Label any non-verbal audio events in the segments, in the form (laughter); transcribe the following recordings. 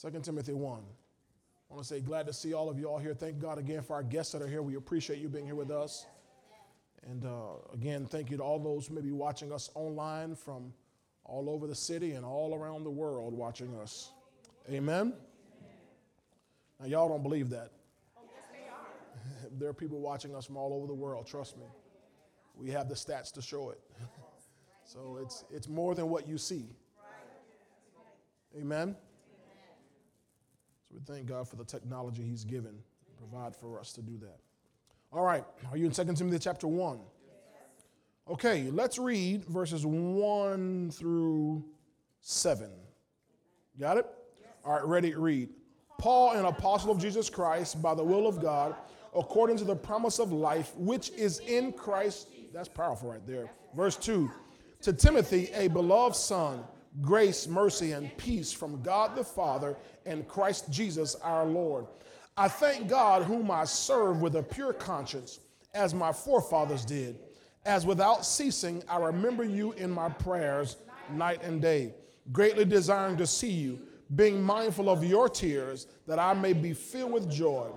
2 Timothy 1. I want to say glad to see all of you all here. Thank God again for our guests that are here. We appreciate you being here with us. And uh, again, thank you to all those who may be watching us online from all over the city and all around the world watching us. Amen. Now, y'all don't believe that. (laughs) there are people watching us from all over the world, trust me. We have the stats to show it. (laughs) so it's, it's more than what you see. Amen. We thank God for the technology He's given to provide for us to do that. All right, are you in 2 Timothy chapter 1? Okay, let's read verses 1 through 7. Got it? All right, ready, read. Paul, an apostle of Jesus Christ, by the will of God, according to the promise of life, which is in Christ. That's powerful right there. Verse 2 To Timothy, a beloved son, grace, mercy, and peace from God the Father and Christ Jesus our Lord. I thank God, whom I serve with a pure conscience, as my forefathers did. As without ceasing, I remember you in my prayers night and day, greatly desiring to see you, being mindful of your tears, that I may be filled with joy.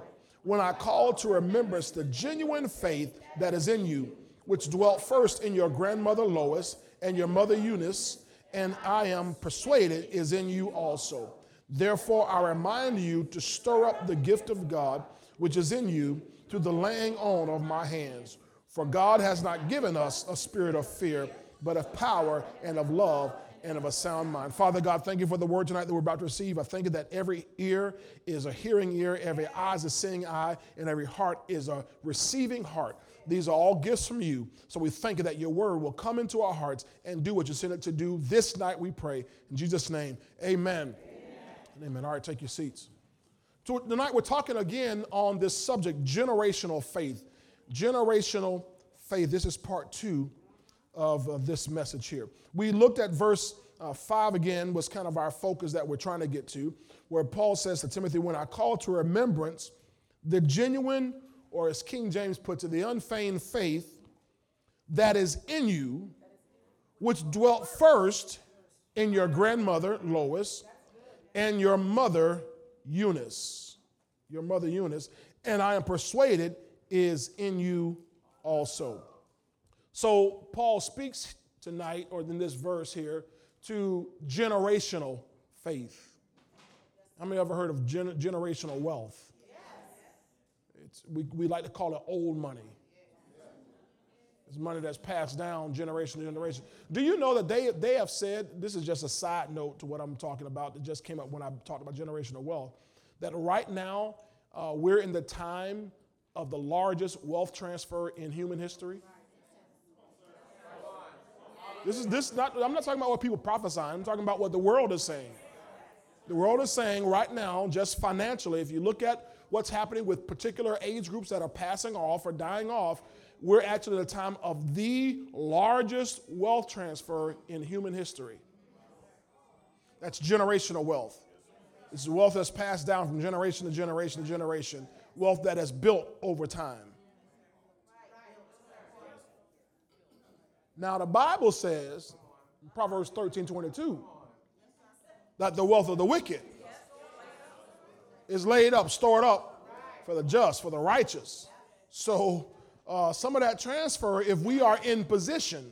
When I call to remembrance the genuine faith that is in you, which dwelt first in your grandmother Lois and your mother Eunice and I am persuaded is in you also. Therefore, I remind you to stir up the gift of God which is in you through the laying on of my hands. For God has not given us a spirit of fear, but of power and of love and of a sound mind. Father God, thank you for the word tonight that we're about to receive. I thank you that every ear is a hearing ear, every eye is a seeing eye, and every heart is a receiving heart. These are all gifts from you. So we thank you that your word will come into our hearts and do what you sent it to do this night, we pray. In Jesus' name, amen. Amen. amen. All right, take your seats. So tonight we're talking again on this subject generational faith. Generational faith. This is part two of, of this message here. We looked at verse uh, 5 again, was kind of our focus that we're trying to get to, where Paul says to Timothy, When I call to remembrance the genuine or as King James puts it, the unfeigned faith that is in you, which dwelt first in your grandmother, Lois, and your mother, Eunice. Your mother, Eunice, and I am persuaded is in you also. So, Paul speaks tonight, or in this verse here, to generational faith. How many ever heard of gen- generational wealth? It's, we, we like to call it old money. It's money that's passed down generation to generation. Do you know that they, they have said, this is just a side note to what I'm talking about that just came up when I talked about generational wealth, that right now uh, we're in the time of the largest wealth transfer in human history? This is this not I'm not talking about what people prophesy. I'm talking about what the world is saying. The world is saying right now, just financially, if you look at what's happening with particular age groups that are passing off or dying off, we're actually at a time of the largest wealth transfer in human history. That's generational wealth. Is wealth that's passed down from generation to generation to generation, wealth that has built over time. Now, the Bible says, Proverbs 13 22, that the wealth of the wicked is laid up, stored up for the just, for the righteous. So, uh, some of that transfer, if we are in position,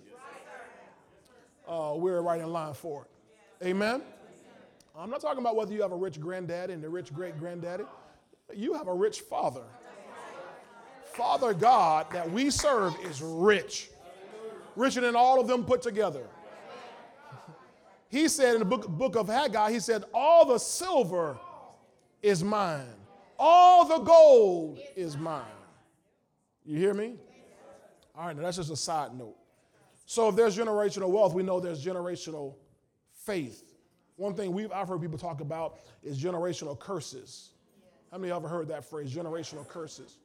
uh, we're right in line for it. Amen? I'm not talking about whether you have a rich granddaddy and a rich great granddaddy. You have a rich father. Father God that we serve is rich, richer than all of them put together. He said in the book, book of Haggai, he said, All the silver is mine. All the gold is mine. You hear me? All right, now that's just a side note. So if there's generational wealth, we know there's generational faith. One thing we've I've heard people talk about is generational curses. How many of you ever heard that phrase, generational curses?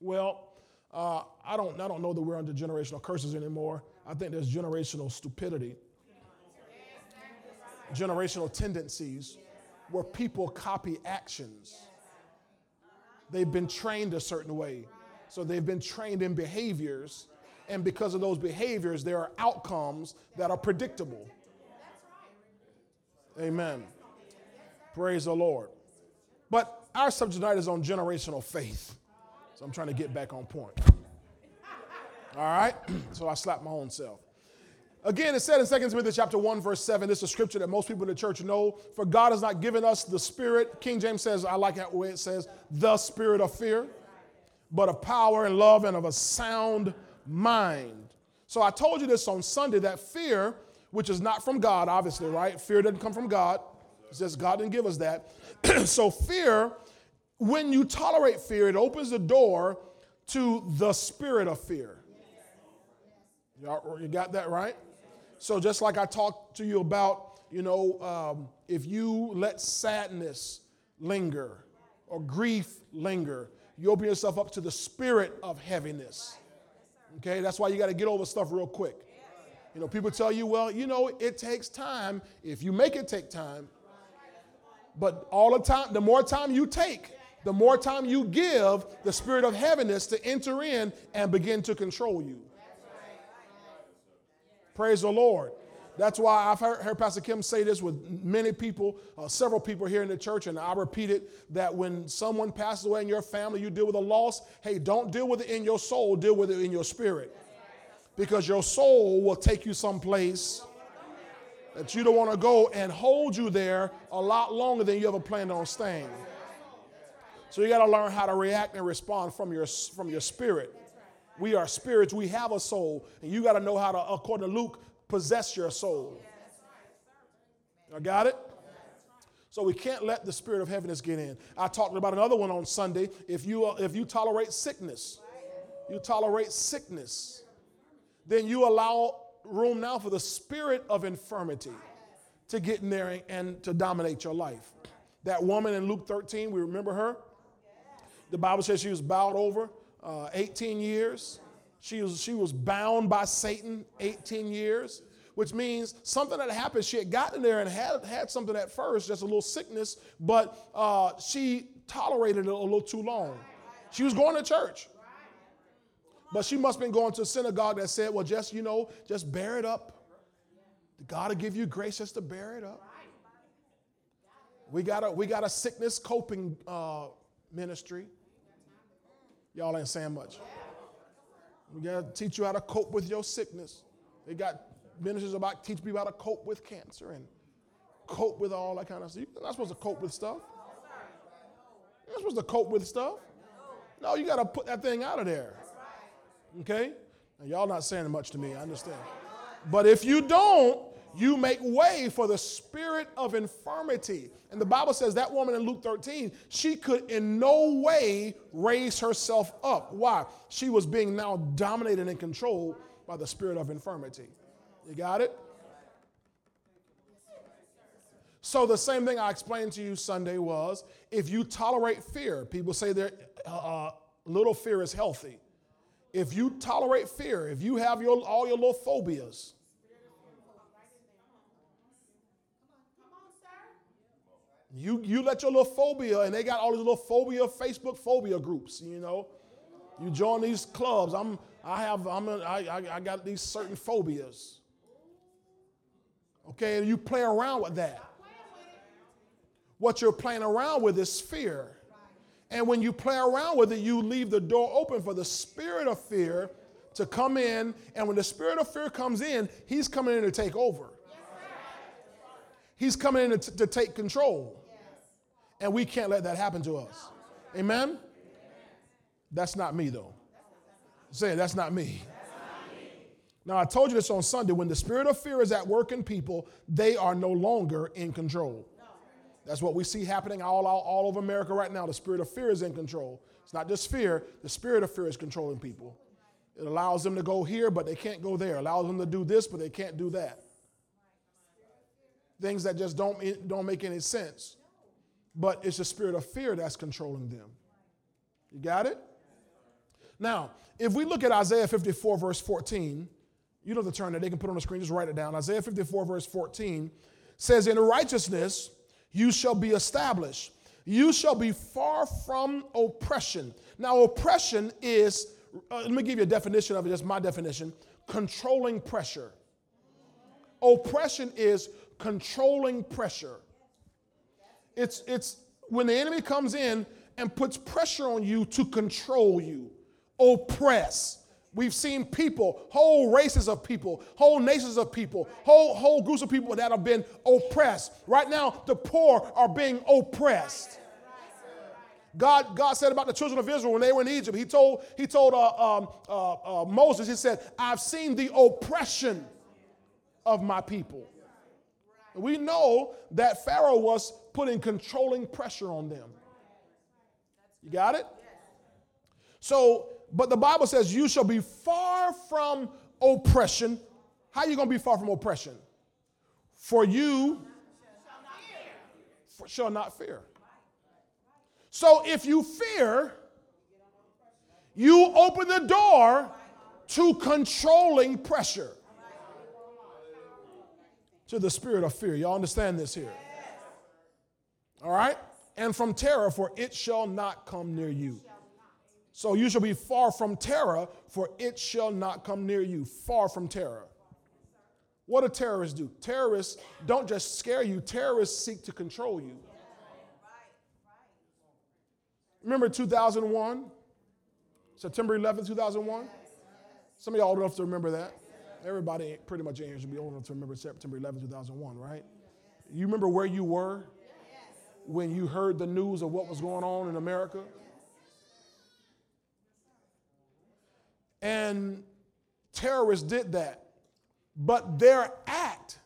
Well, uh, I don't I don't know that we're under generational curses anymore. I think there's generational stupidity, generational tendencies where people copy actions. They've been trained a certain way. So they've been trained in behaviors, and because of those behaviors, there are outcomes that are predictable. Amen. Praise the Lord. But our subject tonight is on generational faith. So I'm trying to get back on point. All right? (clears throat) So I slapped my own self. Again, it said in 2 Timothy chapter 1, verse 7, this is a scripture that most people in the church know. For God has not given us the spirit. King James says, I like that way it says, the spirit of fear, but of power and love and of a sound mind. So I told you this on Sunday that fear, which is not from God, obviously, right? Fear doesn't come from God. It says God didn't give us that. (clears throat) so fear, when you tolerate fear, it opens the door to the spirit of fear. Y'all, you got that right? So just like I talked to you about, you know, um, if you let sadness linger or grief linger, you open yourself up to the spirit of heaviness. Okay, that's why you got to get over stuff real quick. You know, people tell you, well, you know, it takes time. If you make it take time, but all the time, the more time you take, the more time you give the spirit of heaviness to enter in and begin to control you. Praise the Lord. That's why I've heard, heard, Pastor Kim say this with many people, uh, several people here in the church, and I repeat it that when someone passes away in your family, you deal with a loss. Hey, don't deal with it in your soul, deal with it in your spirit. Because your soul will take you someplace that you don't want to go and hold you there a lot longer than you ever planned on staying. So you got to learn how to react and respond from your, from your spirit. We are spirits, we have a soul, and you got to know how to, according to Luke, possess your soul. I got it? So we can't let the spirit of heaviness get in. I talked about another one on Sunday. If you, uh, if you tolerate sickness, you tolerate sickness, then you allow room now for the spirit of infirmity to get in there and to dominate your life. That woman in Luke 13, we remember her? The Bible says she was bowed over uh, 18 years. She was, she was bound by Satan 18 years, which means something that happened. She had gotten there and had, had something at first, just a little sickness, but uh, she tolerated it a little too long. She was going to church. But she must have been going to a synagogue that said, well, just, you know, just bear it up. God will give you grace just to bear it up. We got a, we got a sickness coping uh, ministry. Y'all ain't saying much. We got to teach you how to cope with your sickness. They got ministers about teach people how to cope with cancer and cope with all that kind of stuff. You're not supposed to cope with stuff. You're not supposed to cope with stuff. No, you got to put that thing out of there. Okay? Now, y'all not saying much to me, I understand. But if you don't, you make way for the spirit of infirmity. And the Bible says that woman in Luke 13, she could in no way raise herself up. Why? She was being now dominated and controlled by the spirit of infirmity. You got it? So, the same thing I explained to you Sunday was if you tolerate fear, people say that uh, little fear is healthy. If you tolerate fear, if you have your, all your little phobias, You, you let your little phobia, and they got all these little phobia, Facebook phobia groups, you know. You join these clubs. I'm, I have, I'm a, I, I, got these certain phobias. Okay, and you play around with that. What you're playing around with is fear. And when you play around with it, you leave the door open for the spirit of fear to come in. And when the spirit of fear comes in, he's coming in to take over. He's coming in to, to take control. And we can't let that happen to us. Amen? That's not me, though. Say, that's not me. Now, I told you this on Sunday. When the spirit of fear is at work in people, they are no longer in control. That's what we see happening all, all, all over America right now. The spirit of fear is in control. It's not just fear, the spirit of fear is controlling people. It allows them to go here, but they can't go there. It allows them to do this, but they can't do that. Things that just don't, don't make any sense. But it's the spirit of fear that's controlling them. You got it? Now, if we look at Isaiah 54, verse 14, you know the turn that they can put on the screen, just write it down. Isaiah 54, verse 14 says, In righteousness you shall be established. You shall be far from oppression. Now, oppression is, uh, let me give you a definition of it, just my definition controlling pressure. Oppression is controlling pressure. It's, it's when the enemy comes in and puts pressure on you to control you, oppress. We've seen people, whole races of people, whole nations of people, whole, whole groups of people that have been oppressed. Right now, the poor are being oppressed. God, God said about the children of Israel when they were in Egypt, He told, he told uh, um, uh, uh, Moses, He said, I've seen the oppression of my people. We know that Pharaoh was putting controlling pressure on them. You got it? So, but the Bible says you shall be far from oppression. How are you going to be far from oppression? For you shall not fear. So if you fear, you open the door to controlling pressure. To the spirit of fear. Y'all understand this here? All right? And from terror, for it shall not come near you. So you shall be far from terror, for it shall not come near you. Far from terror. What do terrorists do? Terrorists don't just scare you, terrorists seek to control you. Remember 2001? September 11, 2001? Some of y'all old enough to remember that. Everybody pretty much in here should be old enough to remember September 11, 2001, right? You remember where you were when you heard the news of what was going on in America? And terrorists did that. But their act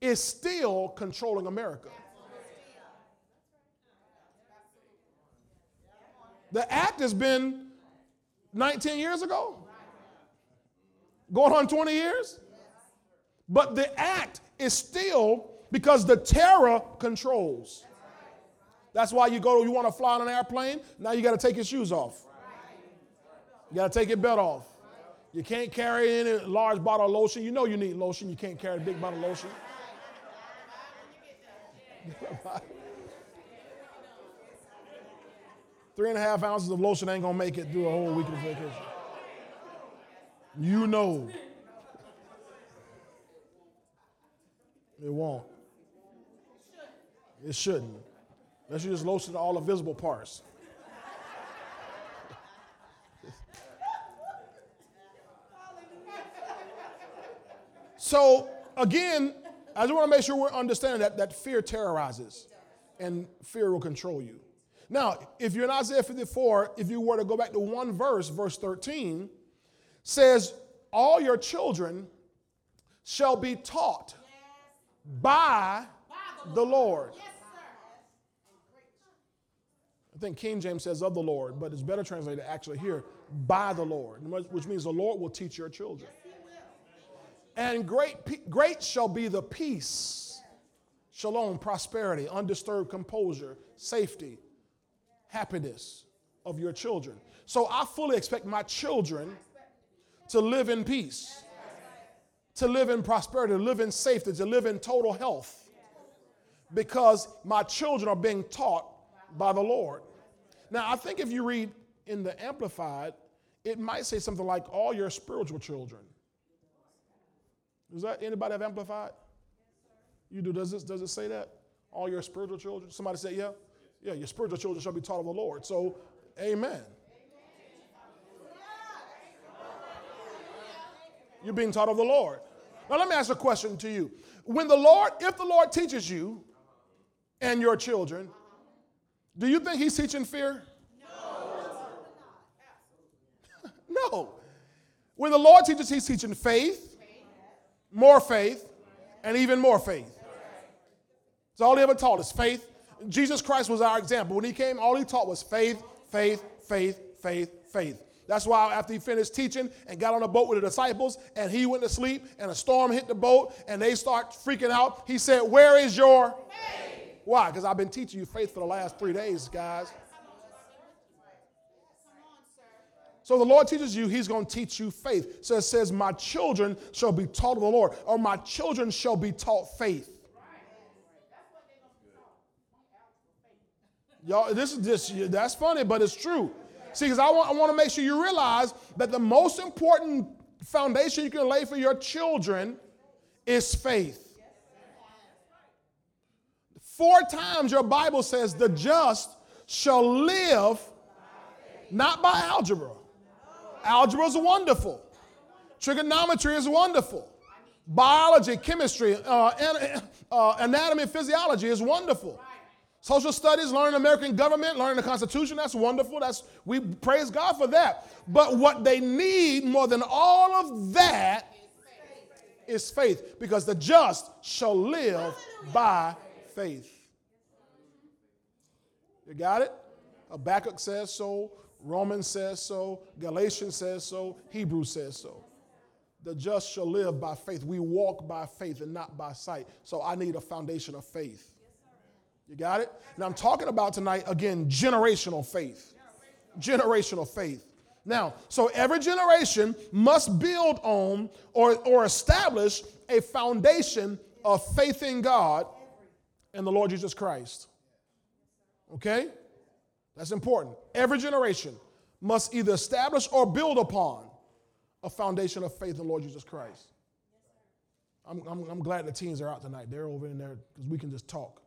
is still controlling America. The act has been 19 years ago, going on 20 years. But the act is still because the terror controls. That's why you go, you want to fly on an airplane, now you got to take your shoes off. You got to take your belt off. You can't carry any large bottle of lotion. You know you need lotion. You can't carry a big bottle of lotion. (laughs) Three and a half ounces of lotion ain't gonna make it through a whole week of vacation. You know. It won't. It shouldn't. Unless you just lotion all the visible parts. so again, I just want to make sure we're understanding that, that fear terrorizes and fear will control you. Now, if you're in Isaiah 54, if you were to go back to one verse, verse 13, says, All your children shall be taught by the Lord. Think King James says of the Lord, but it's better translated actually here by the Lord, which means the Lord will teach your children. And great, great shall be the peace, shalom, prosperity, undisturbed composure, safety, happiness of your children. So I fully expect my children to live in peace, to live in prosperity, to live in safety, to live in total health because my children are being taught by the Lord. Now, I think if you read in the Amplified, it might say something like all your spiritual children. Does that anybody have Amplified? You do. Does this does it say that? All your spiritual children? Somebody say yeah? Yeah, your spiritual children shall be taught of the Lord. So, amen. You're being taught of the Lord. Now, let me ask a question to you. When the Lord, if the Lord teaches you and your children, do you think He's teaching fear? No. (laughs) no. When the Lord teaches, He's teaching faith, more faith, and even more faith. That's all He ever taught us faith, Jesus Christ was our example. When he came, all he taught was faith, faith, faith, faith, faith. That's why after he finished teaching and got on a boat with the disciples and he went to sleep and a storm hit the boat and they start freaking out, he said, Where is your faith? Why? Because I've been teaching you faith for the last three days, guys. So the Lord teaches you, He's going to teach you faith. So it says, My children shall be taught of the Lord, or my children shall be taught faith. Y'all, this is just, that's funny, but it's true. See, because I want, I want to make sure you realize that the most important foundation you can lay for your children is faith. Four times your Bible says the just shall live not by algebra. Algebra is wonderful. Trigonometry is wonderful. Biology, chemistry, uh, uh, anatomy, physiology is wonderful. Social studies, learning American government, learning the Constitution, that's wonderful. That's we praise God for that. But what they need more than all of that is faith, because the just shall live by faith. You got it? Habakkuk says so, Romans says so, Galatians says so, Hebrews says so. The just shall live by faith. We walk by faith and not by sight. So I need a foundation of faith. You got it? And I'm talking about tonight, again, generational faith. Generational faith. Now, so every generation must build on or, or establish a foundation of faith in God and the Lord Jesus Christ. Okay? That's important. Every generation must either establish or build upon a foundation of faith in Lord Jesus Christ. I'm, I'm, I'm glad the teens are out tonight. They're over in there because we can just talk.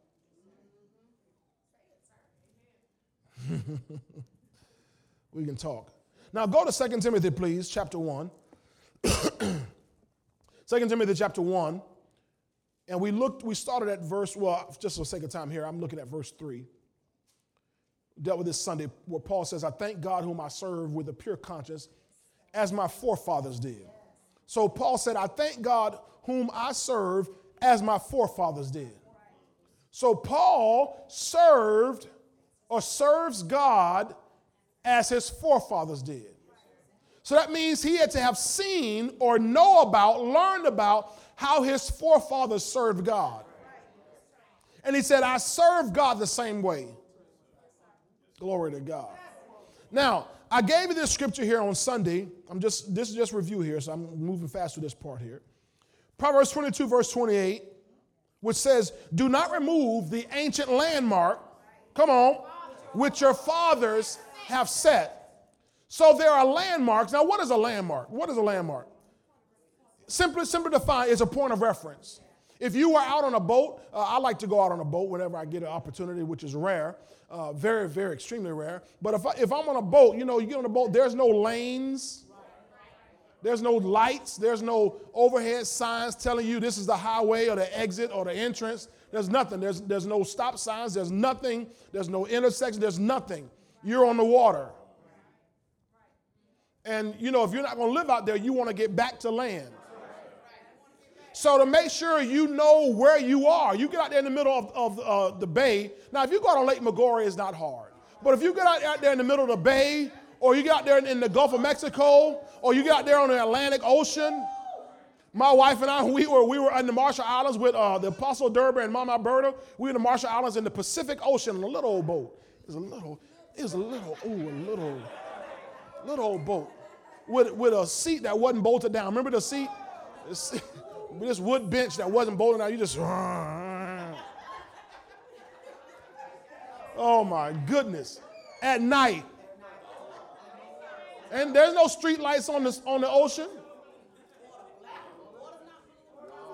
(laughs) we can talk. Now go to 2 Timothy, please, chapter 1. (clears throat) 2 Timothy chapter 1. And we looked, we started at verse, well, just for sake of time here, I'm looking at verse 3. Dealt with this Sunday where Paul says, I thank God whom I serve with a pure conscience, as my forefathers did. So Paul said, I thank God whom I serve as my forefathers did. So Paul served or serves God as his forefathers did. So that means he had to have seen or know about, learned about how his forefathers served God. And he said, I serve God the same way. Glory to God. Now, I gave you this scripture here on Sunday. I'm just this is just review here, so I'm moving fast through this part here. Proverbs 22, verse 28, which says, Do not remove the ancient landmark, come on, which your fathers have set. So there are landmarks. Now, what is a landmark? What is a landmark? Simply, simply defined is a point of reference. If you were out on a boat, uh, I like to go out on a boat whenever I get an opportunity, which is rare, uh, very, very, extremely rare. But if, I, if I'm on a boat, you know, you get on a boat, there's no lanes, there's no lights, there's no overhead signs telling you this is the highway or the exit or the entrance. There's nothing. There's, there's no stop signs, there's nothing, there's no intersection, there's nothing. You're on the water. And, you know, if you're not going to live out there, you want to get back to land. So to make sure you know where you are, you get out there in the middle of, of uh, the bay. Now, if you go out on Lake Maggiore, it's not hard. But if you get out, out there in the middle of the bay, or you get out there in, in the Gulf of Mexico, or you get out there on the Atlantic Ocean, my wife and I, (laughs) we were, we were in the Marshall Islands with uh, the Apostle Durber and Mama Alberta. We were in the Marshall Islands in the Pacific Ocean in a little old boat. It was a little, it was a little, ooh, a little, little old boat with, with a seat that wasn't bolted down. Remember the seat? The (laughs) seat this wood bench that wasn't bolted out, you just. Oh my goodness. At night. And there's no street lights on the, on the ocean.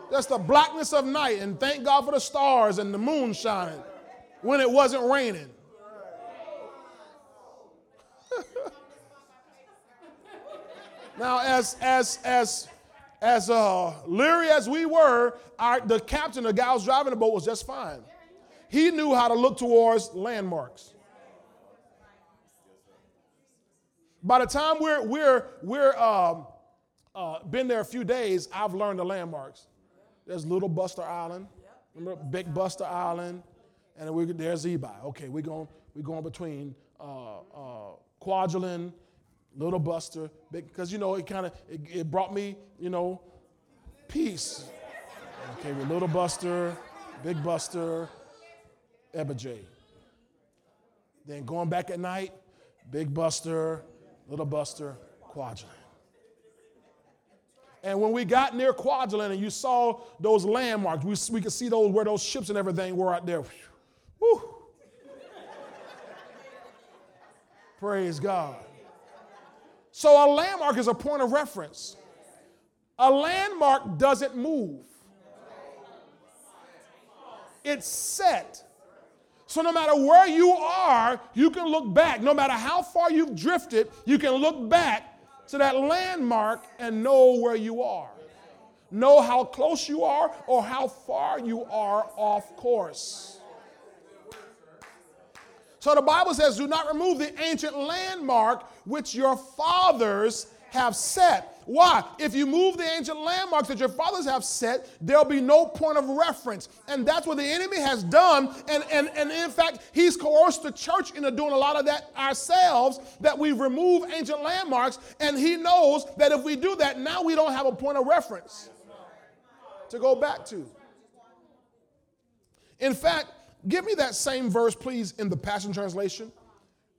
That's the blackness of night. And thank God for the stars and the moon shining when it wasn't raining. (laughs) now, as as as as uh, leery as we were, our, the captain, the guy who was driving the boat, was just fine. He knew how to look towards landmarks. By the time we're we're we're um, uh, been there a few days, I've learned the landmarks. There's Little Buster Island, remember Big Buster Island, and we, there's Ebeye. Okay, we're going we're going between uh, uh, Kwajalein Little Buster, because you know it kind of it, it, brought me, you know, peace. Okay, with Little Buster, Big Buster, Ebeye. Then going back at night, Big Buster, Little Buster, Kwajalein. And when we got near Kwajalein and you saw those landmarks, we, we could see those where those ships and everything were out there. Whew. Praise God. So a landmark is a point of reference. A landmark doesn't move. It's set So no matter where you are, you can look back. No matter how far you've drifted, you can look back to that landmark and know where you are. Know how close you are or how far you are off course. So the Bible says, Do not remove the ancient landmark which your fathers have set. Why? If you move the ancient landmarks that your fathers have set, there'll be no point of reference. And that's what the enemy has done. And, and, and in fact, he's coerced the church into doing a lot of that ourselves, that we remove ancient landmarks. And he knows that if we do that, now we don't have a point of reference to go back to. In fact, give me that same verse, please, in the Passion Translation.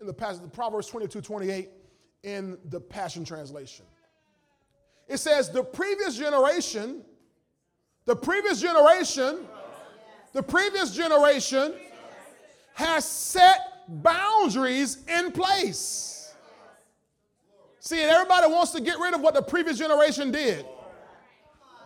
In the passage, Proverbs 22 28, in the Passion Translation. It says, the previous generation, the previous generation, the previous generation has set boundaries in place. See, everybody wants to get rid of what the previous generation did.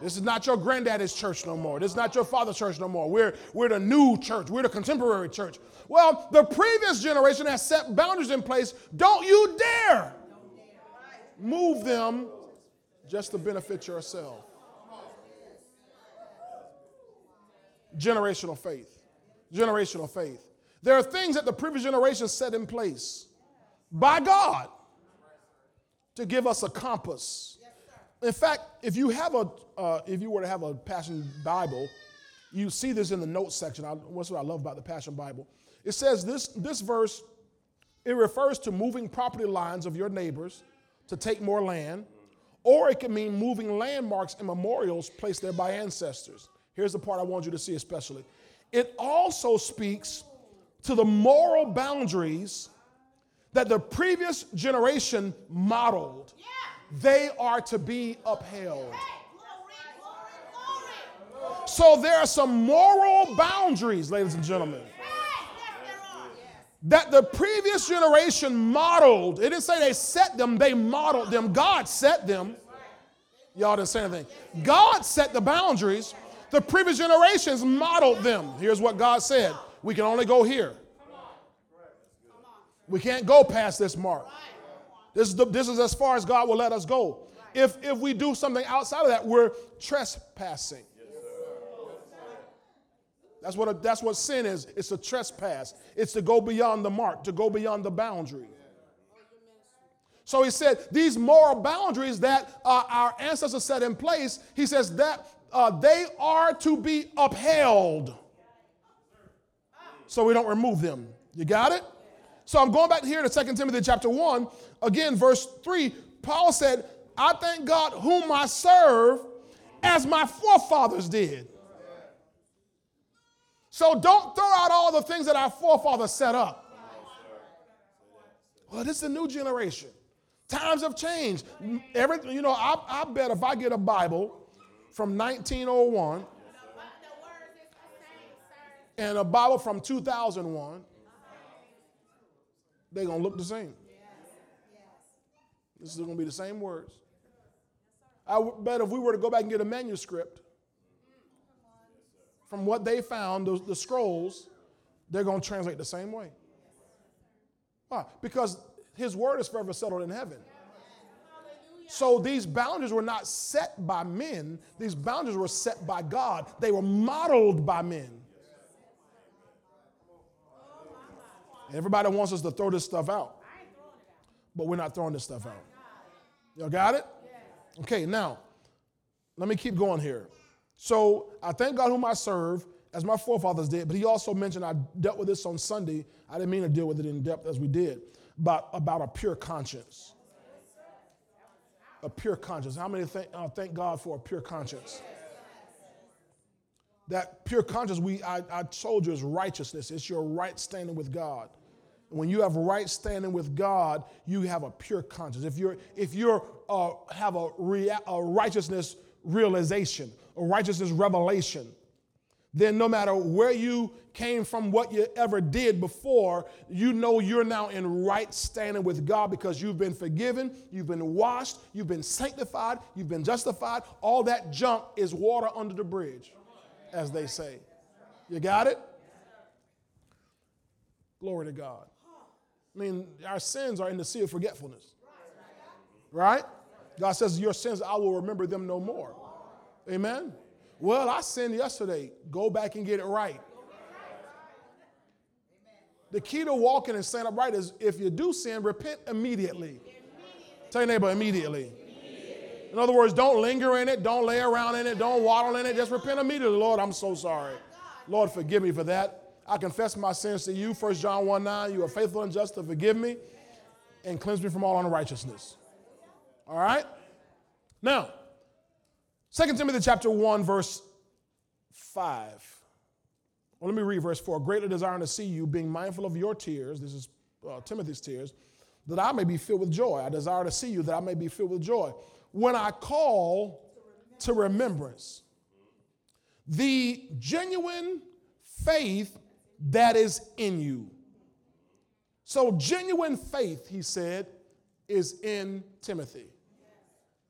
This is not your granddaddy's church no more. This is not your father's church no more. We're, we're the new church. We're the contemporary church. Well, the previous generation has set boundaries in place. Don't you dare move them just to benefit yourself. Generational faith. Generational faith. There are things that the previous generation set in place by God to give us a compass. In fact, if you have a, uh, if you were to have a Passion Bible, you see this in the notes section. I, what's what I love about the Passion Bible? It says this, this verse, it refers to moving property lines of your neighbors to take more land, or it can mean moving landmarks and memorials placed there by ancestors. Here's the part I want you to see especially. It also speaks to the moral boundaries that the previous generation modeled. They are to be upheld. So there are some moral boundaries, ladies and gentlemen, that the previous generation modeled. It didn't say they set them, they modeled them. God set them. Y'all didn't say anything. God set the boundaries. The previous generations modeled them. Here's what God said we can only go here. We can't go past this mark. This is, the, this is as far as God will let us go. If, if we do something outside of that, we're trespassing. That's what, a, that's what sin is. It's a trespass. It's to go beyond the mark, to go beyond the boundary. So he said, these moral boundaries that uh, our ancestors set in place, he says that uh, they are to be upheld. So we don't remove them. You got it? So I'm going back here to 2 Timothy chapter 1. Again, verse 3, Paul said, I thank God whom I serve as my forefathers did. So don't throw out all the things that our forefathers set up. Well, this is a new generation. Times have changed. Every, you know, I, I bet if I get a Bible from 1901 and a Bible from 2001, they're going to look the same. This is going to be the same words. I bet if we were to go back and get a manuscript from what they found, the, the scrolls, they're going to translate the same way. Why? Because his word is forever settled in heaven. So these boundaries were not set by men, these boundaries were set by God. They were modeled by men. Everybody wants us to throw this stuff out, but we're not throwing this stuff out. Y'all got it? Okay, now, let me keep going here. So I thank God whom I serve, as my forefathers did, but he also mentioned, I dealt with this on Sunday. I didn't mean to deal with it in depth as we did, but about a pure conscience. A pure conscience. How many thank, uh, thank God for a pure conscience? That pure conscience, we I, I told you, is righteousness. It's your right standing with God. When you have right standing with God, you have a pure conscience. If you're if you're uh, have a, rea- a righteousness realization, a righteousness revelation, then no matter where you came from, what you ever did before, you know you're now in right standing with God because you've been forgiven, you've been washed, you've been sanctified, you've been justified. All that junk is water under the bridge, as they say. You got it? Glory to God. I mean, our sins are in the sea of forgetfulness. Right? God says, Your sins, I will remember them no more. Amen. Well, I sinned yesterday. Go back and get it right. The key to walking and staying upright is if you do sin, repent immediately. Tell your neighbor immediately. In other words, don't linger in it, don't lay around in it, don't waddle in it. Just repent immediately. Lord, I'm so sorry. Lord, forgive me for that. I confess my sins to you. 1 John 1 9. You are faithful and just to forgive me and cleanse me from all unrighteousness. All right? Now, 2 Timothy chapter 1, verse 5. Well, let me read verse 4. Greatly desiring to see you, being mindful of your tears. This is uh, Timothy's tears, that I may be filled with joy. I desire to see you, that I may be filled with joy. When I call to remembrance the genuine faith that is in you. So, genuine faith, he said, is in Timothy.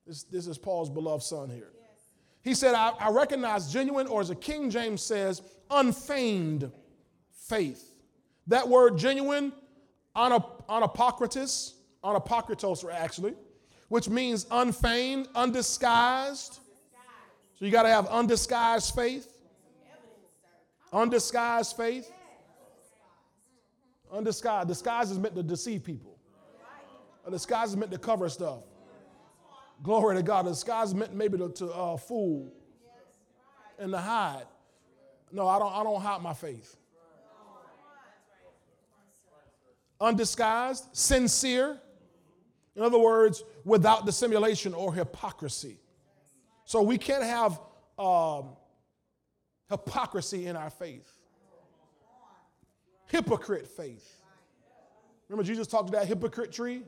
This, this is Paul's beloved son here. He said, I, I recognize genuine, or as a King James says, unfeigned faith. That word genuine, anapokritos, anapokritos actually, which means unfeigned, undisguised. So you got to have undisguised faith. Undisguised faith. Undisguised. Disguise is meant to deceive people. A disguise is meant to cover stuff. Glory to God. A disguise is meant maybe to, to uh, fool and to hide. No, I don't, I don't hide my faith. Undisguised, sincere. In other words, without dissimulation or hypocrisy. So we can't have um, hypocrisy in our faith. Hypocrite faith. Remember, Jesus talked to that hypocrite tree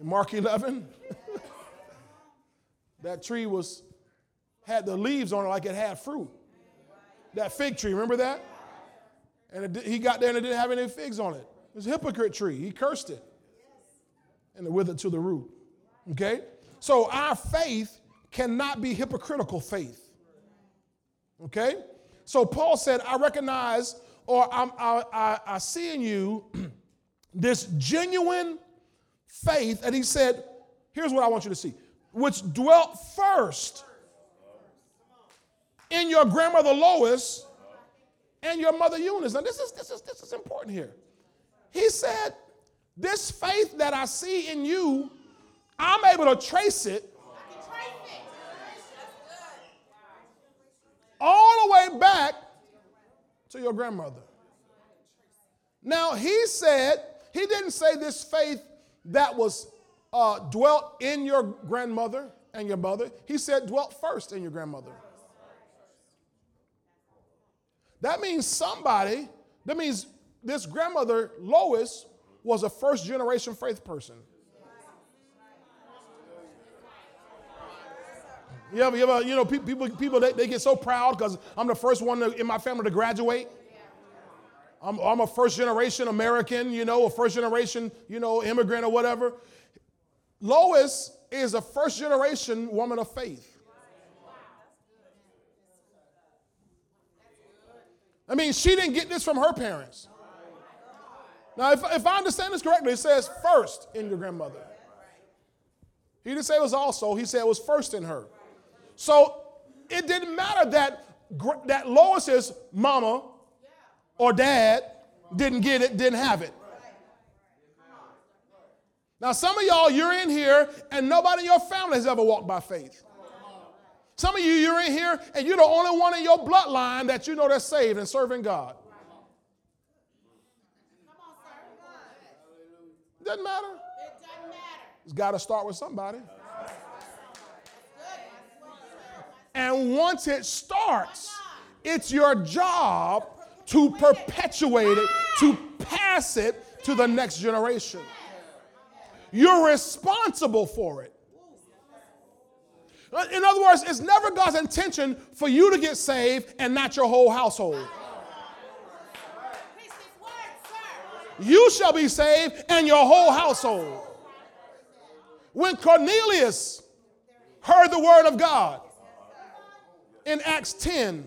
in Mark 11? (laughs) that tree was had the leaves on it like it had fruit. That fig tree, remember that? And it, he got there and it didn't have any figs on it. It was a hypocrite tree. He cursed it and it withered to the root. Okay? So our faith cannot be hypocritical faith. Okay? So Paul said, I recognize or I, I, I see in you (clears throat) this genuine faith. And he said, Here's what I want you to see, which dwelt first in your grandmother Lois and your mother Eunice. Now, this is, this is, this is important here. He said, This faith that I see in you, I'm able to trace it all the way back to your grandmother. Now, he said, he didn't say this faith that was uh, dwelt in your grandmother and your mother. He said dwelt first in your grandmother. That means somebody, that means this grandmother, Lois, was a first generation faith person. You ever, you, know, people, people they, they get so proud because I'm the first one to, in my family to graduate. I'm, I'm a first generation American, you know, a first generation, you know, immigrant or whatever. Lois is a first generation woman of faith. I mean, she didn't get this from her parents. Now, if, if I understand this correctly, it says first in your grandmother. He didn't say it was also, he said it was first in her. So it didn't matter that, that Lois's mama or dad didn't get it, didn't have it. Now, some of y'all, you're in here and nobody in your family has ever walked by faith. Some of you, you're in here and you're the only one in your bloodline that you know that's saved and serving God. Doesn't matter. It's got to start with somebody. And once it starts, it's your job to perpetuate it, to pass it to the next generation. You're responsible for it. Uh, in other words, it's never God's intention for you to get saved and not your whole household. You shall be saved and your whole household. When Cornelius heard the word of God, in Acts 10,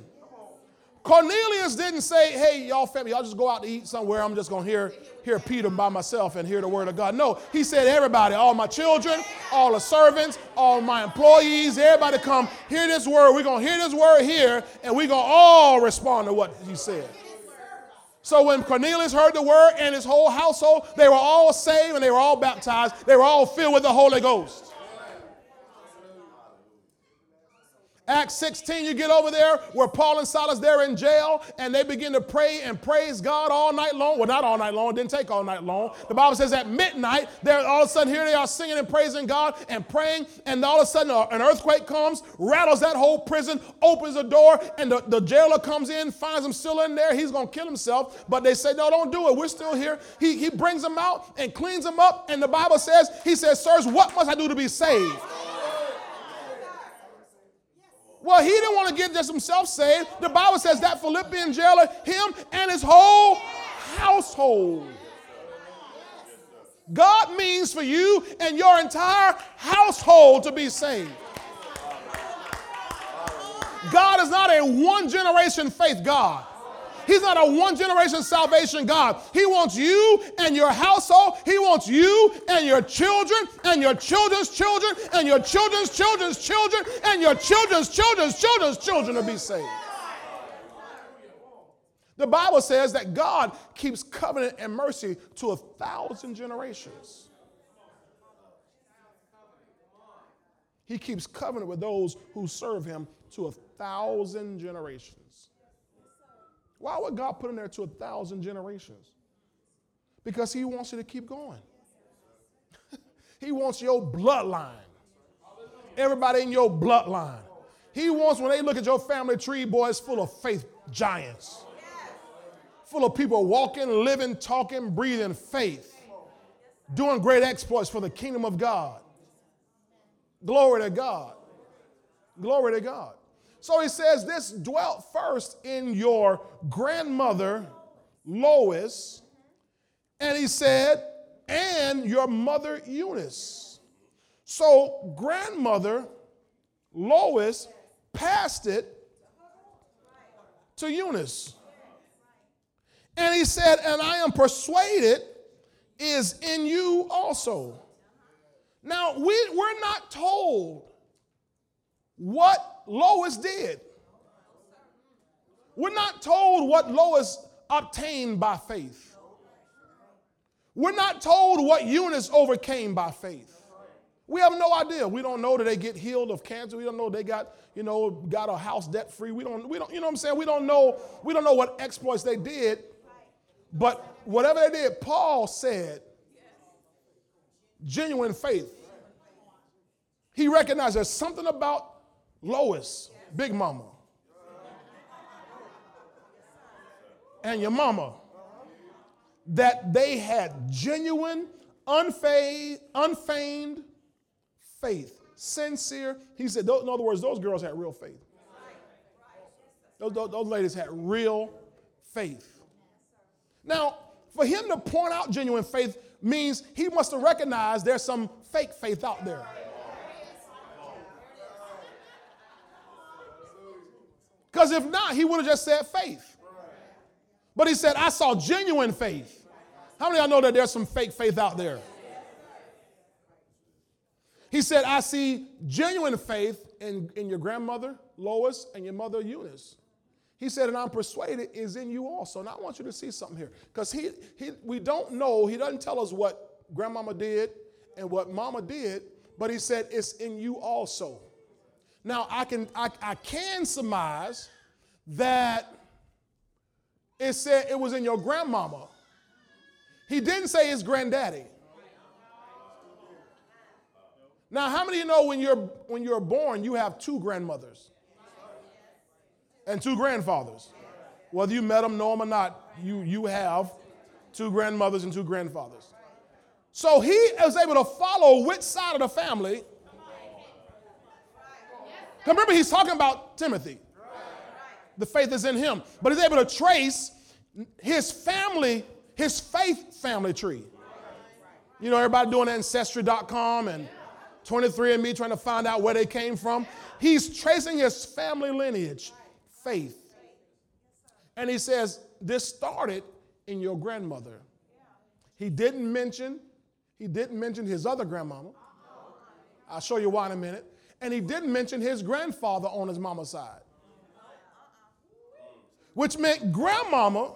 Cornelius didn't say, hey, y'all family, y'all just go out to eat somewhere. I'm just going to hear, hear Peter by myself and hear the word of God. No, he said, everybody, all my children, all the servants, all my employees, everybody come hear this word. We're going to hear this word here, and we're going to all respond to what he said. So when Cornelius heard the word and his whole household, they were all saved and they were all baptized. They were all filled with the Holy Ghost. Acts 16, you get over there where Paul and Silas, they're in jail and they begin to pray and praise God all night long. Well, not all night long, it didn't take all night long. The Bible says at midnight, they're all of a sudden here they are singing and praising God and praying, and all of a sudden an earthquake comes, rattles that whole prison, opens the door, and the, the jailer comes in, finds him still in there. He's going to kill himself, but they say, No, don't do it. We're still here. He, he brings them out and cleans them up, and the Bible says, He says, Sirs, what must I do to be saved? Well, he didn't want to get just himself saved. The Bible says that Philippian jailer, him and his whole household. God means for you and your entire household to be saved. God is not a one generation faith God. He's not a one generation salvation God. He wants you and your household. He wants you and your children and your children's children and your children's children's children and your children's children's children's children to be saved. The Bible says that God keeps covenant and mercy to a thousand generations. He keeps covenant with those who serve him to a thousand generations. Why would God put in there to a thousand generations? Because He wants you to keep going. (laughs) he wants your bloodline. Everybody in your bloodline. He wants, when they look at your family tree, boy, it's full of faith giants. Full of people walking, living, talking, breathing faith. Doing great exploits for the kingdom of God. Glory to God. Glory to God. So he says, This dwelt first in your grandmother, Lois. And he said, And your mother, Eunice. So grandmother, Lois, passed it to Eunice. And he said, And I am persuaded is in you also. Now, we, we're not told what Lois did. We're not told what Lois obtained by faith. We're not told what Eunice overcame by faith. We have no idea. We don't know that they get healed of cancer. We don't know they got, you know, got a house debt free. We don't, we don't, you know what I'm saying? We don't know, we don't know what exploits they did. But whatever they did, Paul said, genuine faith. He recognized there's something about Lois, Big Mama, and your mama, that they had genuine, unfeigned, unfeigned faith, sincere. He said, in other words, those girls had real faith. Those, those, those ladies had real faith. Now, for him to point out genuine faith means he must have recognized there's some fake faith out there. Because if not, he would have just said faith. But he said, I saw genuine faith. How many of y'all know that there's some fake faith out there? He said, I see genuine faith in, in your grandmother, Lois, and your mother, Eunice. He said, and I'm persuaded is in you also. And I want you to see something here. Because he, he, we don't know, he doesn't tell us what grandmama did and what mama did, but he said it's in you also. Now, I can, I, I can surmise that it said it was in your grandmama. He didn't say his granddaddy. Now, how many of you know when you're, when you're born, you have two grandmothers and two grandfathers? Whether you met them, know them or not, you, you have two grandmothers and two grandfathers. So he was able to follow which side of the family Remember, he's talking about Timothy. The faith is in him. But he's able to trace his family, his faith family tree. You know, everybody doing ancestry.com and 23andMe trying to find out where they came from. He's tracing his family lineage, faith. And he says, This started in your grandmother. He didn't mention, he didn't mention his other grandmama. I'll show you why in a minute. And he didn't mention his grandfather on his mama's side. Which meant grandmama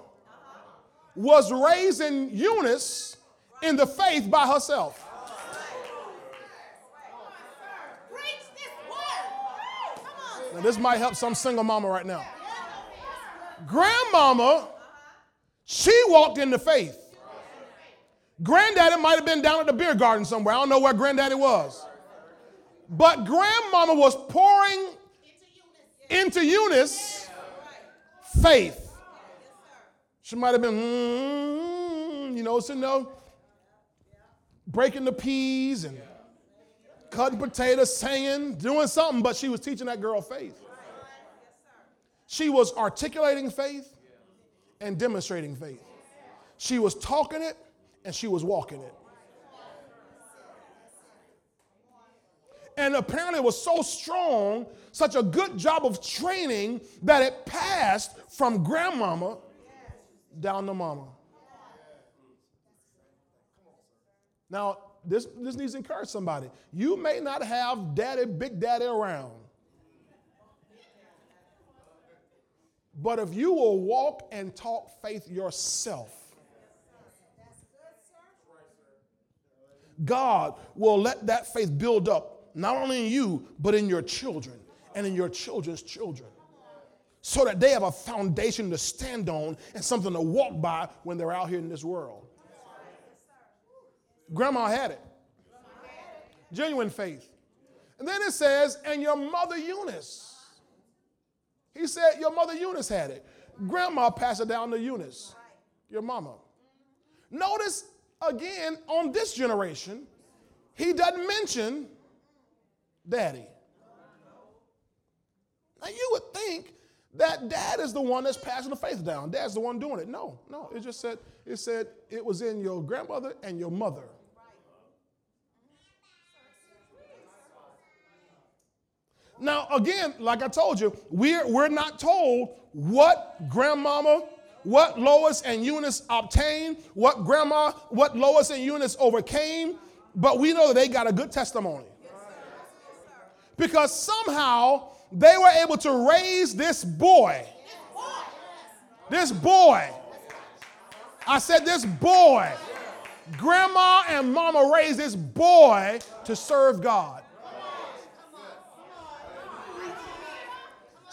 was raising Eunice in the faith by herself. Now, this might help some single mama right now. Grandmama, she walked in the faith. Granddaddy might have been down at the beer garden somewhere. I don't know where granddaddy was. But grandmama was pouring into Eunice faith. She might have been, mm, you know, sitting there breaking the peas and cutting potatoes, singing, doing something, but she was teaching that girl faith. She was articulating faith and demonstrating faith. She was talking it and she was walking it. And apparently, it was so strong, such a good job of training, that it passed from grandmama down to mama. Now, this, this needs to encourage somebody. You may not have daddy, big daddy around. But if you will walk and talk faith yourself, God will let that faith build up, not only in you, but in your children and in your children's children. So that they have a foundation to stand on and something to walk by when they're out here in this world. Grandma had it. Genuine faith. And then it says, and your mother Eunice. He said, Your mother Eunice had it. Grandma passed it down to Eunice, your mama. Notice again on this generation, he doesn't mention daddy. Now you would think that dad is the one that's passing the faith down. Dad's the one doing it. No, no. It just said it said it was in your grandmother and your mother. Now, again, like I told you, we're, we're not told what grandmama, what Lois and Eunice obtained, what grandma, what Lois and Eunice overcame, but we know that they got a good testimony. Because somehow they were able to raise this boy. This boy. I said, this boy. Grandma and mama raised this boy to serve God.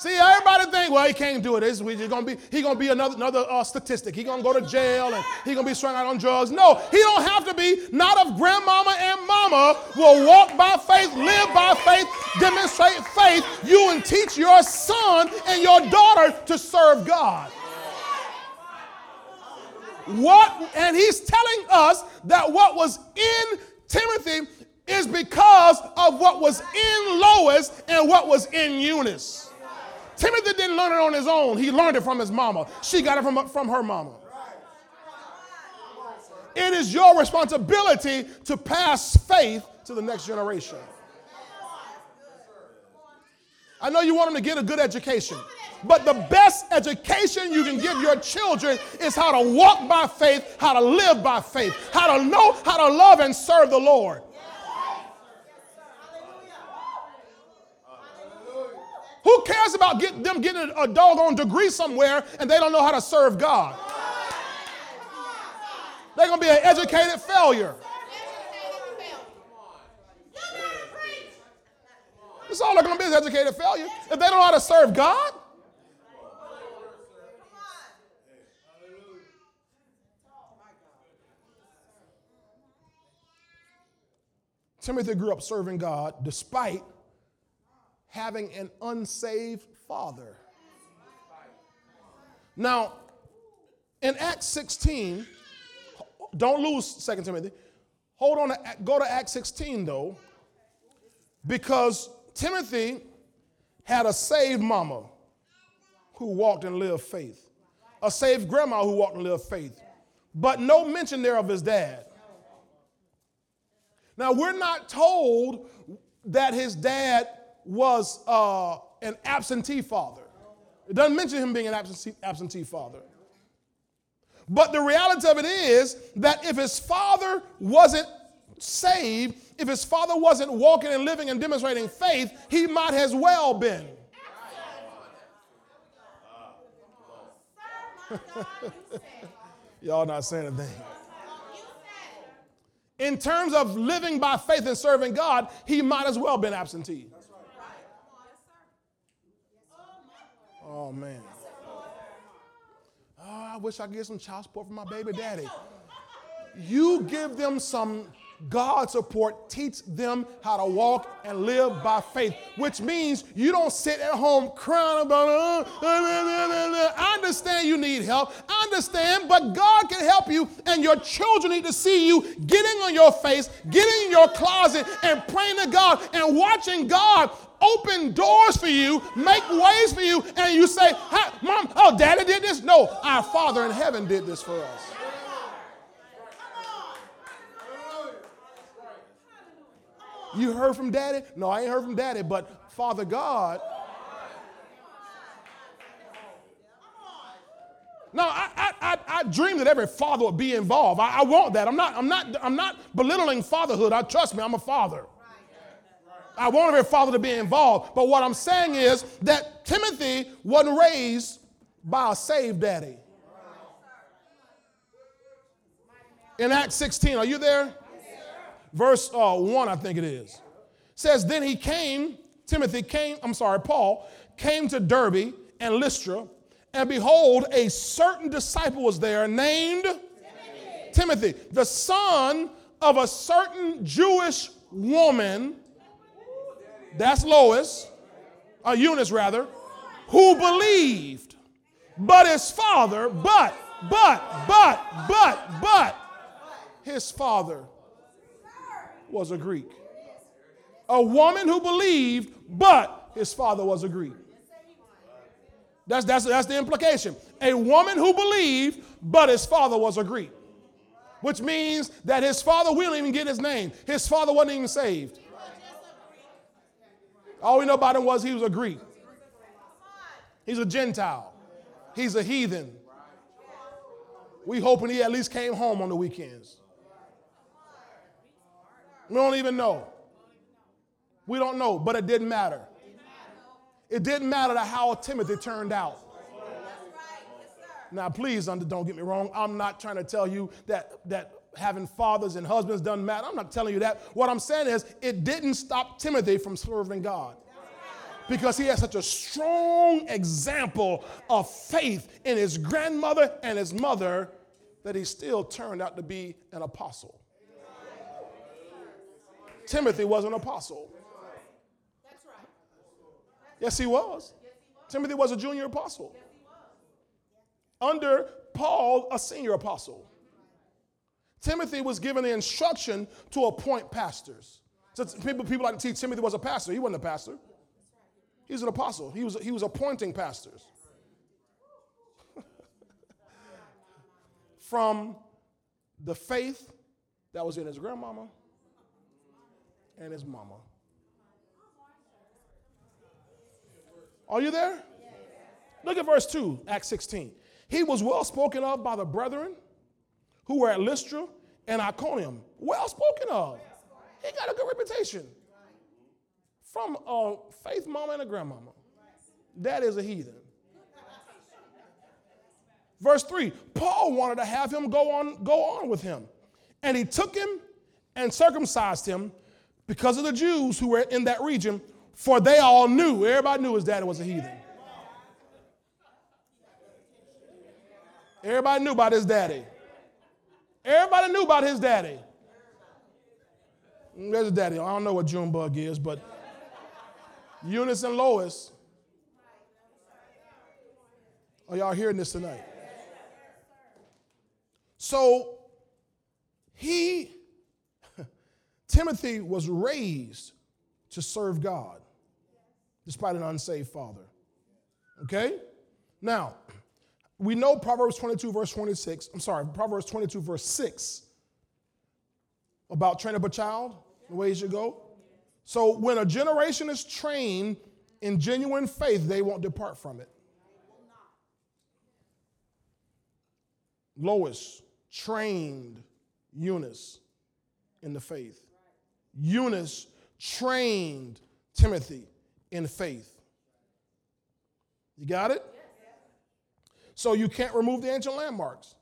See, everybody think, well, he can't do it. Just gonna be, he gonna be another another uh, statistic. He gonna go to jail and he gonna be strung out on drugs. No, he don't have to be. Not if grandmama and mama will walk by faith, live by faith, demonstrate faith. You and teach your son and your daughter to serve God. What, and he's telling us that what was in Timothy is because of what was in Lois and what was in Eunice. Timothy didn't learn it on his own. He learned it from his mama. She got it from, from her mama. It is your responsibility to pass faith to the next generation. I know you want them to get a good education, but the best education you can give your children is how to walk by faith, how to live by faith, how to know how to love and serve the Lord. Who cares about get, them getting a, doggone degree somewhere and they don't know how to serve God? They're going to be an educated failure. That's all they're going to be is educated failure. If they don't know how to serve God, Timothy grew up serving God despite having an unsaved father. Now, in Acts 16, don't lose 2 Timothy. Hold on, to, go to Acts 16 though, because Timothy had a saved mama who walked and lived faith, a saved grandma who walked and lived faith, but no mention there of his dad. Now, we're not told that his dad was uh, an absentee father. It doesn't mention him being an absentee, absentee father. But the reality of it is that if his father wasn't saved, if his father wasn't walking and living and demonstrating faith, he might as well been. Y'all not saying a thing. In terms of living by faith and serving God, he might as well been absentee. Oh man. Oh, I wish I could get some child support from my baby daddy. You give them some God support, teach them how to walk and live by faith, which means you don't sit at home crying about, uh, uh, uh, uh, I understand you need help. I understand, but God can help you, and your children need to see you getting on your face, getting in your closet, and praying to God and watching God open doors for you, make ways for you, and you say, Mom, oh, daddy did this? No, our Father in heaven did this for us. You heard from daddy? No, I ain't heard from daddy, but Father God. No, I, I, I, I dream that every father would be involved. I, I, want that. I'm not, I'm, not, I'm not belittling fatherhood. I trust me, I'm a father. I want every father to be involved. But what I'm saying is that Timothy wasn't raised by a saved daddy. In Acts 16, are you there? verse uh, 1, I think it is, says, Then he came, Timothy came, I'm sorry, Paul came to Derbe and Lystra, and behold, a certain disciple was there named Timothy, Timothy the son of a certain Jewish woman, that's Lois, uh, Eunice rather, who believed. But his father, but, but, but, but, but, his father was a Greek. A woman who believed, but his father was a Greek. That's, that's, that's the implication. A woman who believed, but his father was a Greek. Which means that his father, we don't even get his name. His father wasn't even saved. All we know about him was he was a Greek. He's a Gentile. He's a heathen. We hoping he at least came home on the weekends. We don't even know. We don't know, but it didn't matter. It didn't matter how Timothy turned out. Now, please don't get me wrong. I'm not trying to tell you that, that having fathers and husbands doesn't matter. I'm not telling you that. What I'm saying is, it didn't stop Timothy from serving God because he had such a strong example of faith in his grandmother and his mother that he still turned out to be an apostle. Timothy was an apostle. That's right. Yes, he was. Timothy was a junior apostle. Under Paul, a senior apostle. Timothy was given the instruction to appoint pastors. So people, people like to teach Timothy was a pastor. He wasn't a pastor. He was an apostle. He was, he was appointing pastors. (laughs) From the faith that was in his grandmama and his mama. Are you there? Look at verse 2, Acts 16. He was well spoken of by the brethren who were at Lystra and Iconium. Well spoken of. He got a good reputation from a faith mama and a grandmama. That is a heathen. Verse 3 Paul wanted to have him go on, go on with him. And he took him and circumcised him because of the Jews who were in that region, for they all knew, everybody knew his daddy was a heathen. Everybody knew about his daddy. Everybody knew about his daddy. Mm, there's a daddy. I don't know what Junebug is, but Eunice and Lois. Are y'all hearing this tonight? So he (laughs) Timothy was raised to serve God despite an unsaved father. Okay? Now, we know Proverbs 22, verse 26, I'm sorry, Proverbs 22, verse 6, about train up a child the way he should go. So when a generation is trained in genuine faith, they won't depart from it. Lois trained Eunice in the faith. Eunice trained Timothy in faith. You got it? So you can't remove the ancient landmarks.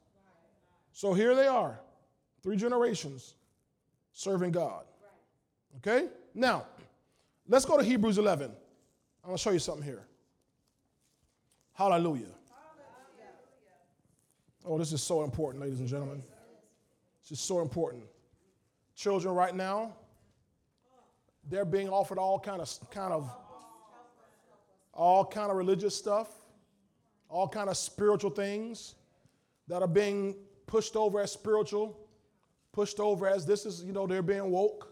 So here they are, three generations serving God. Okay? Now, let's go to Hebrews 11. I'm going to show you something here. Hallelujah. Oh, this is so important, ladies and gentlemen. This is so important. Children right now, they're being offered all kind of kind of all kind of religious stuff, all kind of spiritual things that are being pushed over as spiritual, pushed over as this is, you know, they're being woke.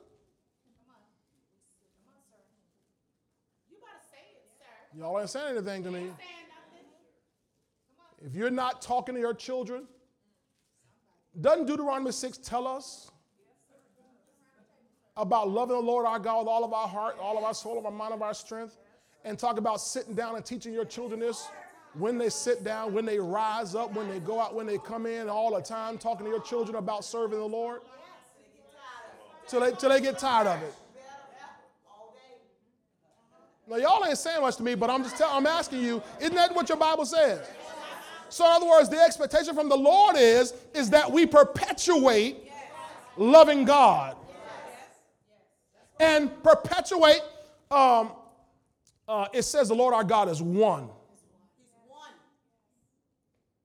Y'all ain't saying anything to me. If you're not talking to your children, doesn't Deuteronomy 6 tell us about loving the Lord our God with all of our heart, all of our soul, of our mind, of our strength? And talk about sitting down and teaching your children this when they sit down, when they rise up, when they go out, when they come in, all the time, talking to your children about serving the Lord? Till they, till they get tired of it. Now, y'all ain't saying much to me, but I'm just I'm asking you, isn't that what your Bible says? So, in other words, the expectation from the Lord is, is that we perpetuate loving God and perpetuate. Um, uh, it says the Lord our God is one.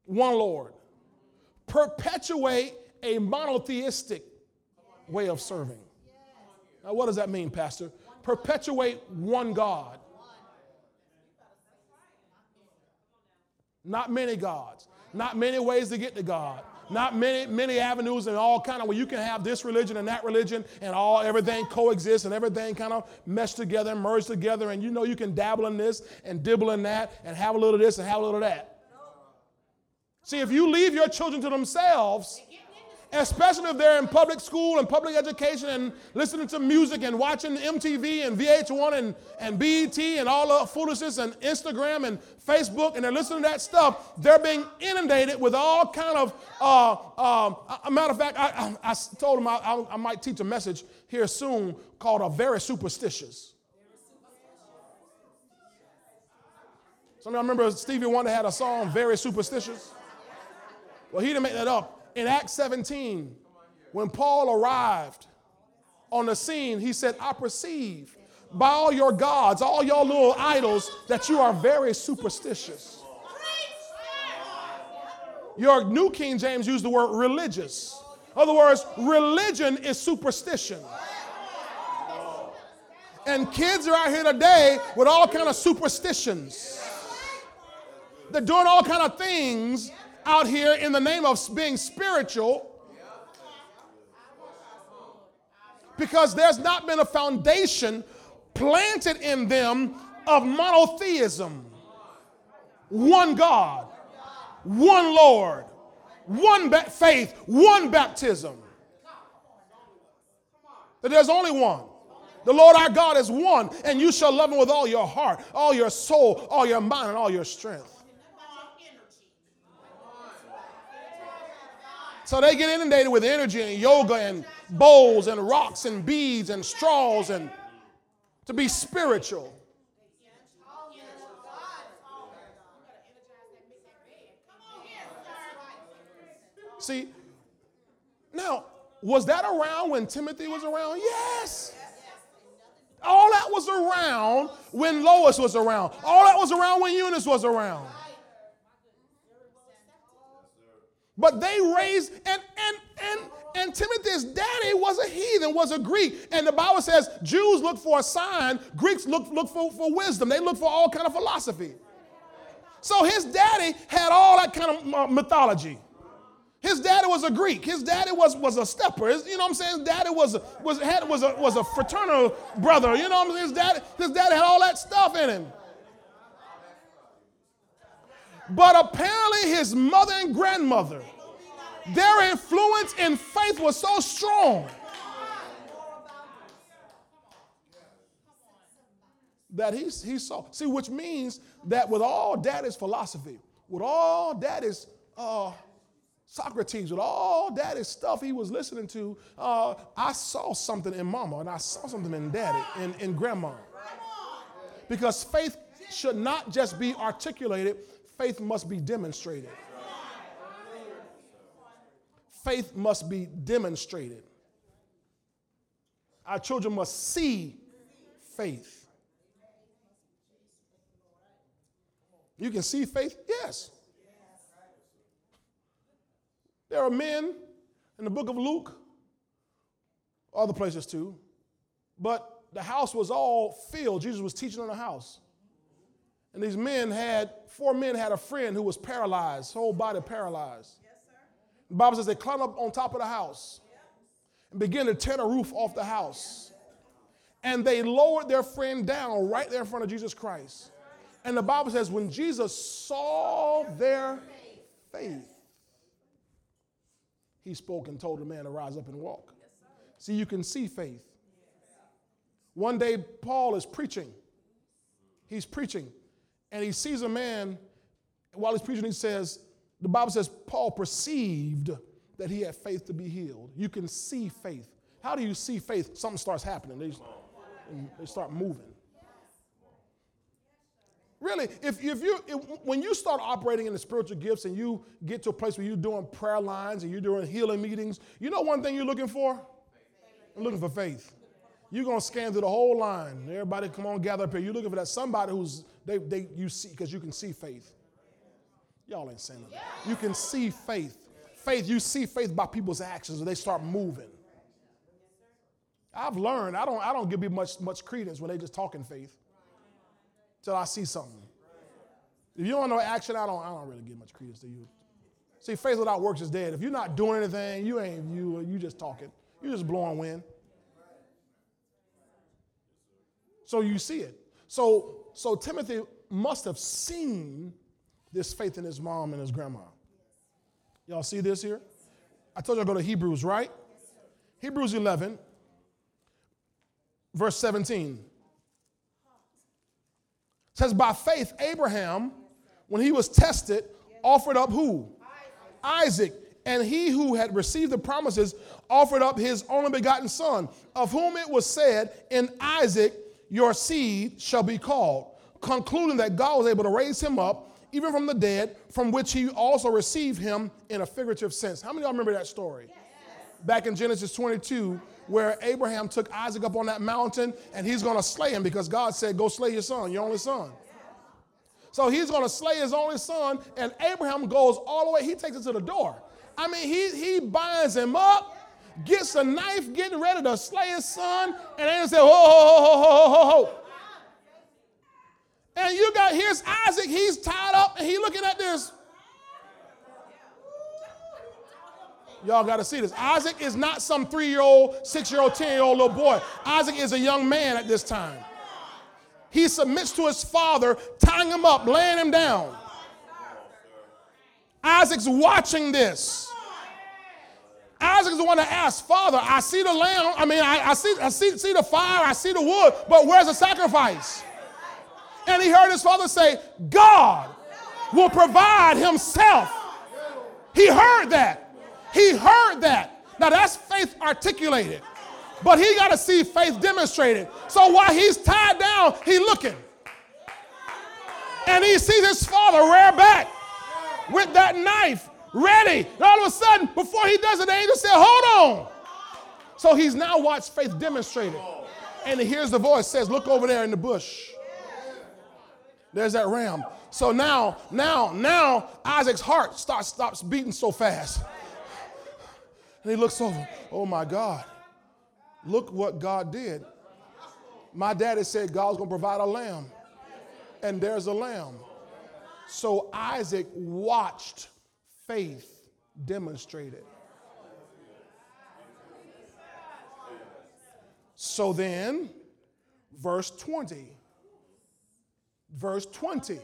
One Lord. Perpetuate a monotheistic way of serving. Now, what does that mean, Pastor? Perpetuate one God. Not many gods. Not many ways to get to God. Not many, many avenues and all kind of where you can have this religion and that religion and all everything coexist and everything kind of mesh together and merge together. And you know you can dabble in this and dibble in that and have a little of this and have a little of that. See, if you leave your children to themselves, especially if they're in public school and public education and listening to music and watching MTV and VH1 and, and BET and all the foolishness and Instagram and Facebook and they're listening to that stuff, they're being inundated with all kind of, uh, um, a matter of fact, I, I, I told them I, I, I might teach a message here soon called a very superstitious. Some of y'all remember Stevie Wonder had a song, Very Superstitious? Well, he didn't make that up in Acts 17, when Paul arrived on the scene, he said, I perceive by all your gods, all your little idols, that you are very superstitious. Your New King James used the word religious. In other words, religion is superstition. And kids are out here today with all kind of superstitions. They're doing all kind of things out here in the name of being spiritual because there's not been a foundation planted in them of monotheism one God, one Lord, one ba- faith, one baptism. That there's only one. The Lord our God is one, and you shall love him with all your heart, all your soul, all your mind, and all your strength. So they get inundated with energy and yoga and bowls and rocks and beads and straws and to be spiritual. See, now, was that around when Timothy was around? Yes. All that was around when Lois was around. All that was around when Eunice was around. But they raised, and, and, and, and Timothy's daddy was a heathen, was a Greek. And the Bible says Jews look for a sign, Greeks look, look for, for wisdom. They look for all kind of philosophy. So his daddy had all that kind of uh, mythology. His daddy was a Greek. His daddy was, was a stepper. His, you know what I'm saying? His daddy was was, had, was, a, was a fraternal brother. You know what I'm saying? His daddy, his daddy had all that stuff in him. But apparently, his mother and grandmother, their influence in faith was so strong that he, he saw. See, which means that with all daddy's philosophy, with all daddy's uh, Socrates, with all daddy's stuff he was listening to, uh, I saw something in mama and I saw something in daddy, in, in grandma. Because faith should not just be articulated, faith must be demonstrated. Faith must be demonstrated. Our children must see faith. You can see faith? Yes. There are men in the book of Luke, other places too, but the house was all filled. Jesus was teaching in the house. And these men had, four men had a friend who was paralyzed, whole body paralyzed. The Bible says they climbed up on top of the house and began to tear the roof off the house. And they lowered their friend down right there in front of Jesus Christ. And the Bible says when Jesus saw their faith, he spoke and told the man to rise up and walk. See, you can see faith. One day, Paul is preaching. He's preaching, and he sees a man. While he's preaching, he says, The Bible says, Paul perceived that he had faith to be healed. You can see faith. How do you see faith? Something starts happening, they, they start moving. Really, if, if you if, when you start operating in the spiritual gifts and you get to a place where you're doing prayer lines and you're doing healing meetings, you know one thing you're looking for? I'm looking for faith. You're gonna scan through the whole line. Everybody come on, gather up here. You're looking for that somebody who's they, they you see because you can see faith. Y'all ain't saying that. You can see faith. Faith, you see faith by people's actions and they start moving. I've learned I don't I don't give people much much credence when they just talking faith till I see something. If you don't know action, I don't, I don't really give much credence to you. See, faith without works is dead. If you're not doing anything, you ain't you. You just talking. You just blowing wind. So you see it. So so Timothy must have seen this faith in his mom and his grandma. Y'all see this here? I told you I go to Hebrews, right? Hebrews 11, verse 17 says, by faith, Abraham, when he was tested, offered up who? Isaac. And he who had received the promises offered up his only begotten son, of whom it was said, In Isaac your seed shall be called, concluding that God was able to raise him up even from the dead, from which he also received him in a figurative sense. How many of y'all remember that story? Yes. Back in Genesis 22, where Abraham took Isaac up on that mountain and he's going to slay him because God said, Go slay your son, your only son. So he's going to slay his only son, and Abraham goes all the way, he takes it to the door. I mean, he, he binds him up, gets a knife, getting ready to slay his son, and then say, Ho, Ho, ho, ho, ho, ho, ho. And you got, here's Isaac, he's tied up, and he looking at this. Y'all got to see this. Isaac is not some three year old, six year old, 10 year old little boy. Isaac is a young man at this time. He submits to his father, tying him up, laying him down. Isaac's watching this. Isaac's the one that asks, Father, I see the lamb. I mean, I, I, see, I see, see the fire, I see the wood, but where's the sacrifice? And he heard his father say, God will provide himself. He heard that. He heard that. Now that's faith articulated. But he got to see faith demonstrated. So while he's tied down, he looking. And he sees his father rear back with that knife ready. And all of a sudden, before he does it, the angel said, Hold on. So he's now watched faith demonstrated. And he hears the voice says, Look over there in the bush. There's that ram. So now, now, now Isaac's heart starts stops beating so fast. And he looks over, oh my God, look what God did. My daddy said God's gonna provide a lamb, and there's a lamb. So Isaac watched faith demonstrated. So then, verse 20. Verse 20.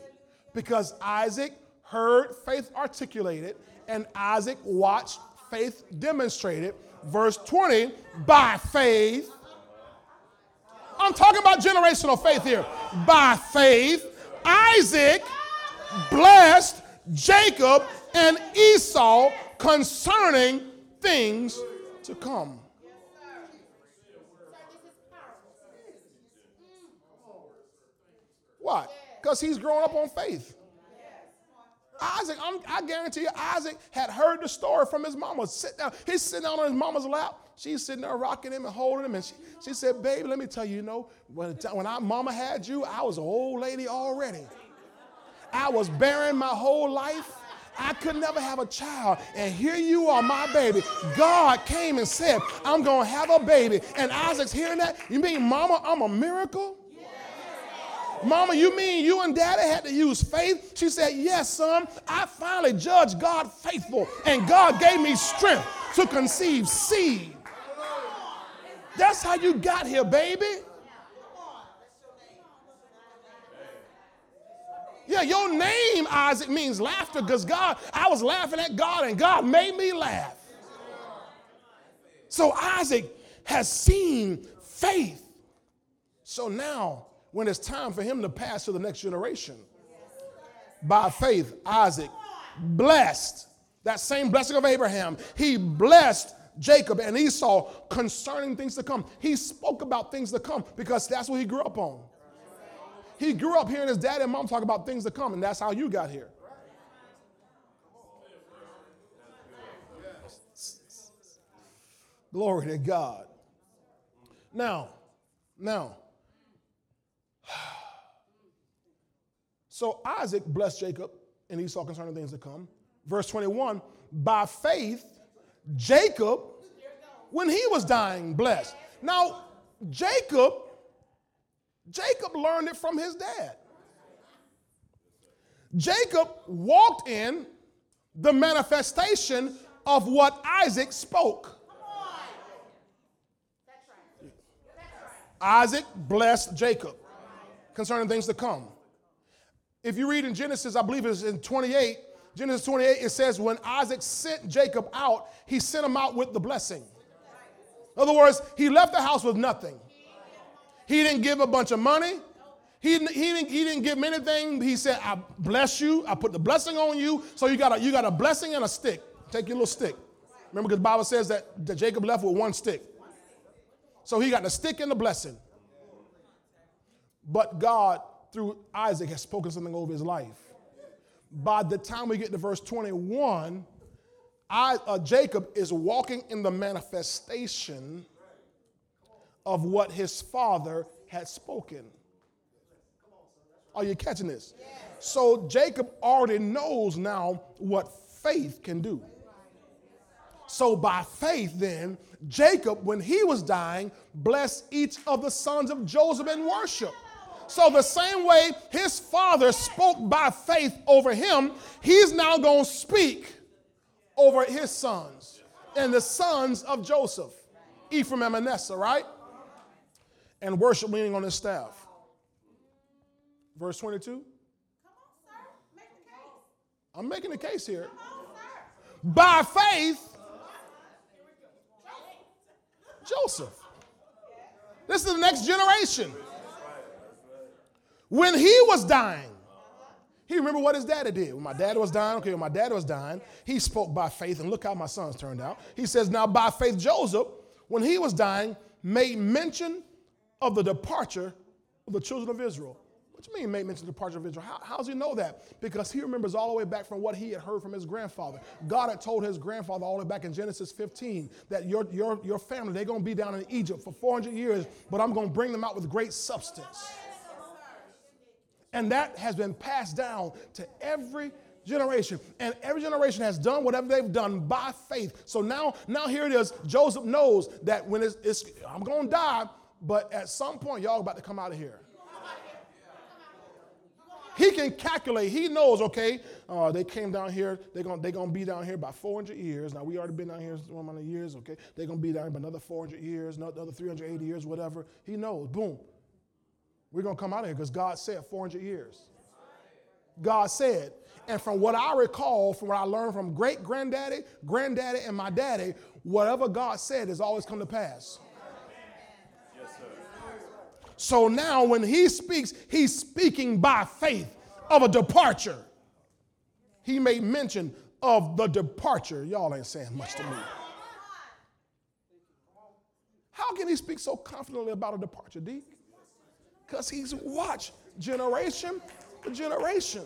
Because Isaac heard faith articulated, and Isaac watched faith demonstrated. Verse 20, by faith. I'm talking about generational faith here. By faith, Isaac blessed Jacob and Esau concerning things to come. Why? Because he's grown up on faith. Isaac, I'm, i guarantee you, Isaac had heard the story from his mama. Sit down. He's sitting down on his mama's lap. She's sitting there rocking him and holding him. And she, she said, Baby, let me tell you, you know, when, when our mama had you, I was an old lady already. I was bearing my whole life. I could never have a child. And here you are, my baby. God came and said, I'm going to have a baby. And Isaac's hearing that. You mean, Mama, I'm a miracle? Mama, you mean you and daddy had to use faith? She said, Yes, son. I finally judged God faithful, and God gave me strength to conceive seed. That's how you got here, baby. Yeah, your name, Isaac, means laughter because God, I was laughing at God and God made me laugh. So Isaac has seen faith. So now when it's time for him to pass to the next generation. By faith, Isaac blessed that same blessing of Abraham. He blessed Jacob and Esau concerning things to come. He spoke about things to come because that's what he grew up on. He grew up hearing his dad and mom talk about things to come, and that's how you got here. Glory to God. Now, now, So Isaac blessed Jacob and Esau concerning things to come. Verse 21 by faith, Jacob, when he was dying, blessed. Now, Jacob, Jacob learned it from his dad. Jacob walked in the manifestation of what Isaac spoke. Isaac blessed Jacob concerning things to come. If you read in Genesis, I believe it's in 28, Genesis 28, it says, when Isaac sent Jacob out, he sent him out with the blessing. In other words, he left the house with nothing. He didn't give a bunch of money. He, he, didn't, he didn't give him anything. He said, I bless you. I put the blessing on you. So you got a, you got a blessing and a stick. Take your little stick. Remember, because the Bible says that, that Jacob left with one stick. So he got the stick and the blessing. But God through Isaac has spoken something over his life. By the time we get to verse 21, I, uh, Jacob is walking in the manifestation of what his father had spoken. Are you catching this? So Jacob already knows now what faith can do. So by faith, then, Jacob, when he was dying, blessed each of the sons of Joseph in worship. So, the same way his father spoke by faith over him, he's now going to speak over his sons and the sons of Joseph, Ephraim and Manasseh, right? And worship leaning on his staff. Verse 22. I'm making a case here. By faith, Joseph. This is the next generation. When he was dying, he remembered what his daddy did. When my dad was dying, okay, when my dad was dying, he spoke by faith, and look how my sons turned out. He says, Now by faith, Joseph, when he was dying, made mention of the departure of the children of Israel. What do you mean, made mention of the departure of Israel? How, how does he know that? Because he remembers all the way back from what he had heard from his grandfather. God had told his grandfather all the way back in Genesis 15 that your, your, your family, they're going to be down in Egypt for 400 years, but I'm going to bring them out with great substance. And that has been passed down to every generation. And every generation has done whatever they've done by faith. So now, now here it is. Joseph knows that when it's, it's I'm going to die, but at some point, y'all about to come out of here. He can calculate. He knows, okay, uh, they came down here. They're going they gonna be down here by 400 years. Now, we already been down here so many years, okay? They're going to be down here by another 400 years, another 380 years, whatever. He knows. Boom. We're going to come out of here because God said 400 years. God said. And from what I recall, from what I learned from great granddaddy, granddaddy, and my daddy, whatever God said has always come to pass. Yes, so now when he speaks, he's speaking by faith of a departure. He made mention of the departure. Y'all ain't saying much to me. How can he speak so confidently about a departure, D? Because he's watched generation to generation.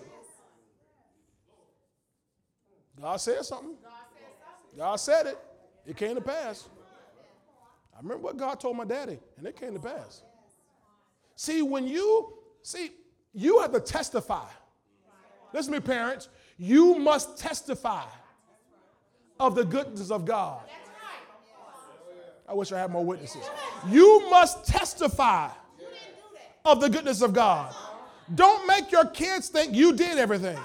God said something. God said it. It came to pass. I remember what God told my daddy, and it came to pass. See, when you see, you have to testify. Listen to me, parents. You must testify of the goodness of God. I wish I had more witnesses. You must testify of the goodness of God. Don't make your kids think you did everything.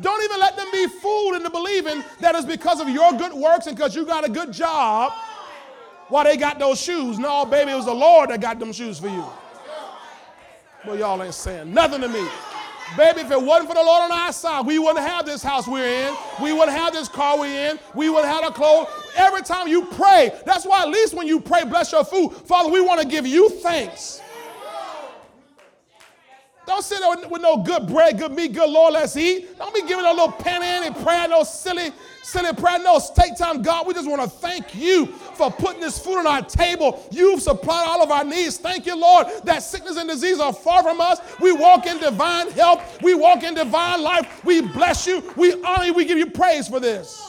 Don't even let them be fooled into believing that it's because of your good works and because you got a good job why they got those shoes. No, baby, it was the Lord that got them shoes for you. Well, y'all ain't saying nothing to me. Baby, if it wasn't for the Lord on our side, we wouldn't have this house we're in. We wouldn't have this car we're in. We wouldn't have the clothes. Every time you pray, that's why at least when you pray, bless your food. Father, we want to give you thanks. Don't sit there with, no good bread, good meat, good Lord, let's eat. Don't be giving a little penny and prayer, no silly, silly prayer, no take time. God, we just want to thank you for putting this food on our table. You've supplied all of our needs. Thank you, Lord, that sickness and disease are far from us. We walk in divine health. We walk in divine life. We bless you. We honor you. We give you praise for this.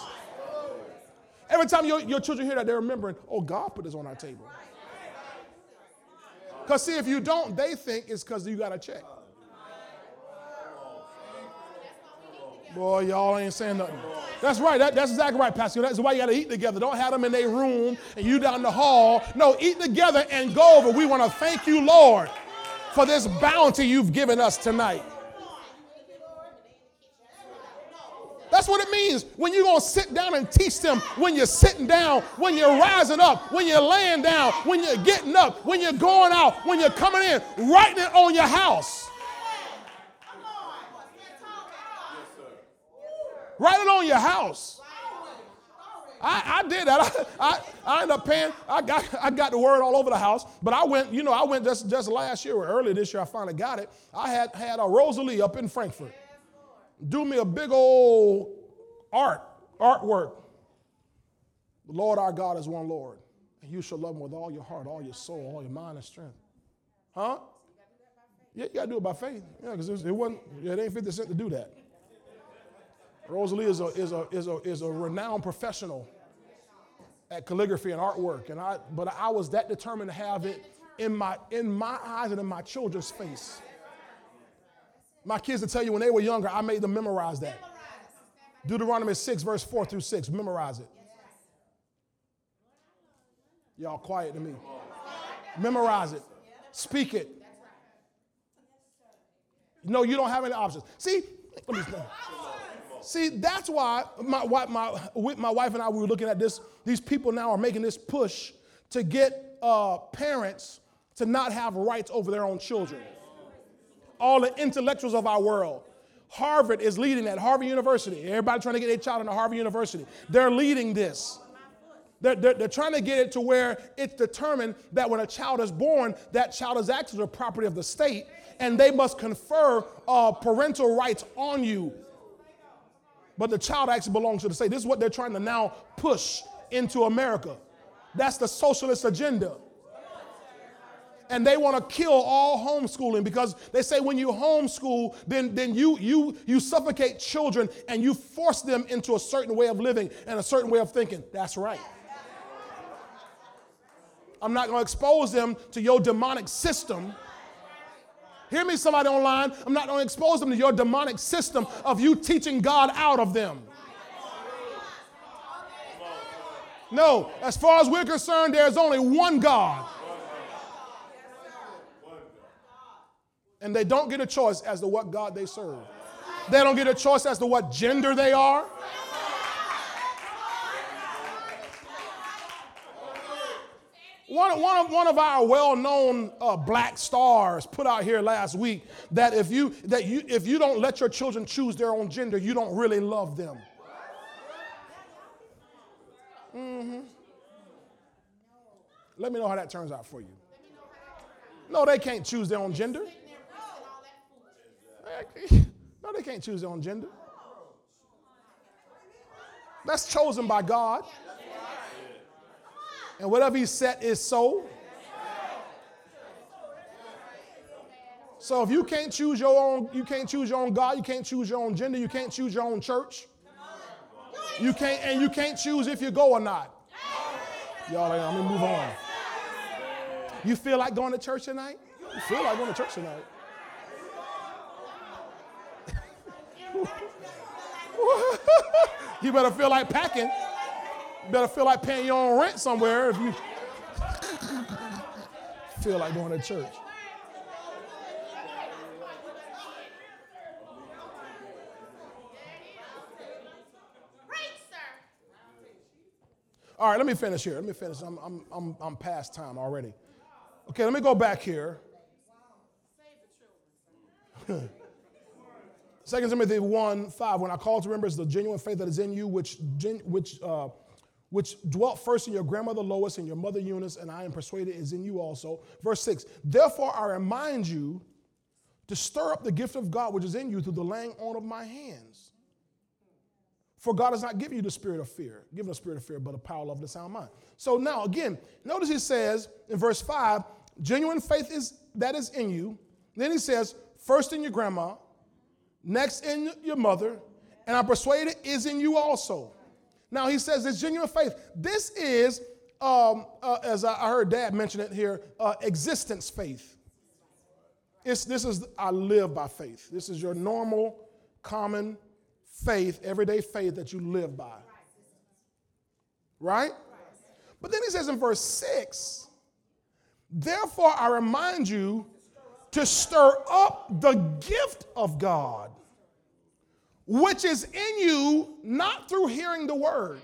Every time your, your children hear that, they're remembering, oh, God put this on our table. Because, see, if you don't, they think it's because you got a check. Boy, y'all ain't saying nothing. That's right. That, that's exactly right, Pastor. That's why you got to eat together. Don't have them in their room and you down the hall. No, eat together and go over. We want to thank you, Lord, for this bounty you've given us tonight. That's what it means when you're going to sit down and teach them when you're sitting down, when you're rising up, when you're laying down, when you're getting up, when you're going out, when you're coming in, writing it on your house. Write it on your house. I, I did that. (laughs) I, I, I ended up paying, I got, I got the word all over the house, but I went, you know, I went just, just last year or earlier this year, I finally got it. I had, had a Rosalie up in Frankfurt do me a big old art, artwork. The Lord our God is one Lord, and you shall love him with all your heart, all your soul, all your mind and strength. Huh? Yeah, you got to do it by faith. Yeah, because it wasn't, it ain't 50 cent to do that. Rosalie is a, is a, is a, is a renowned professional at calligraphy and artwork. And I, but I was that determined to have it in my, in my eyes and in my children's face. My kids will tell you when they were younger, I made them memorize that. Deuteronomy 6, verse 4 through 6. Memorize it. Y'all quiet to me. Memorize it. Speak it. No, you don't have any options. See, let me See, that's why my, my, my wife and I we were looking at this. These people now are making this push to get uh, parents to not have rights over their own children. All the intellectuals of our world. Harvard is leading that, Harvard University. Everybody trying to get their child into Harvard University. They're leading this. They're, they're, they're, trying to get it to where it's determined that when a child is born, that child is actually the property of the state, and they must confer uh, parental rights on you but the child actually belongs to the state. This is what they're trying to now push into America. That's the socialist agenda. And they want to kill all homeschooling because they say when you homeschool, then, then you, you, you suffocate children and you force them into a certain way of living and a certain way of thinking. That's right. I'm not going to expose them to your demonic system Hear me, somebody online. I'm not going to expose them to your demonic system of you teaching God out of them. No, as far as we're concerned, there's only one God. And they don't get a choice as to what God they serve. They don't get a choice as to what gender they are. One, one, of, one of our well-known uh, black stars put out here last week that if you that you if you don't let your children choose their own gender, you don't really love them. Mm-hmm. Let me know how that turns out for you. No, they can't choose their own gender. No, they can't choose their own gender. That's chosen by God. And whatever He set is so. So if you can't choose your own, you can't choose your own God, you can't choose your own gender, you can't choose your own church. You can't, and you can't choose if you go or not. Y'all, let me move on. You feel like going to church tonight? You feel like going to church tonight? (laughs) you better feel like packing. Better feel like paying your own rent somewhere if you feel like going to church. All right, let me finish here. Let me finish. I'm, I'm, I'm, I'm past time already. Okay, let me go back here. (laughs) Second Timothy 1 5, when I call to remember is the genuine faith that is in you, which, which, uh, which dwelt first in your grandmother Lois and your mother Eunice, and I am persuaded is in you also. Verse 6, therefore I remind you to stir up the gift of God which is in you through the laying on of my hands. For God has not given you the spirit of fear, given a spirit of fear, but a power of the sound mind. So now again, notice he says in verse 5, genuine faith is that is in you. Then he says, first in your grandma, next in your mother, and I'm persuaded is in you also. Now he says this genuine faith. This is, um, uh, as I heard Dad mention it here, uh, existence faith. It's, this is I live by faith. This is your normal, common faith, everyday faith that you live by. Right? But then he says in verse 6 Therefore, I remind you to stir up the gift of God, which is in you, not through hearing the word.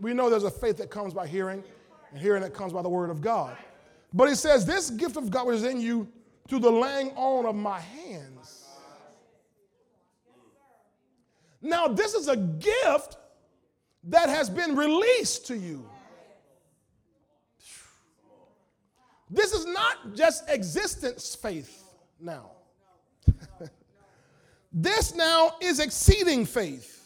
We know there's a faith that comes by hearing, and hearing that comes by the word of God. But he says, This gift of God is in you through the laying on of my hands. Now, this is a gift that has been released to you. This is not just existence faith now. This now is exceeding faith.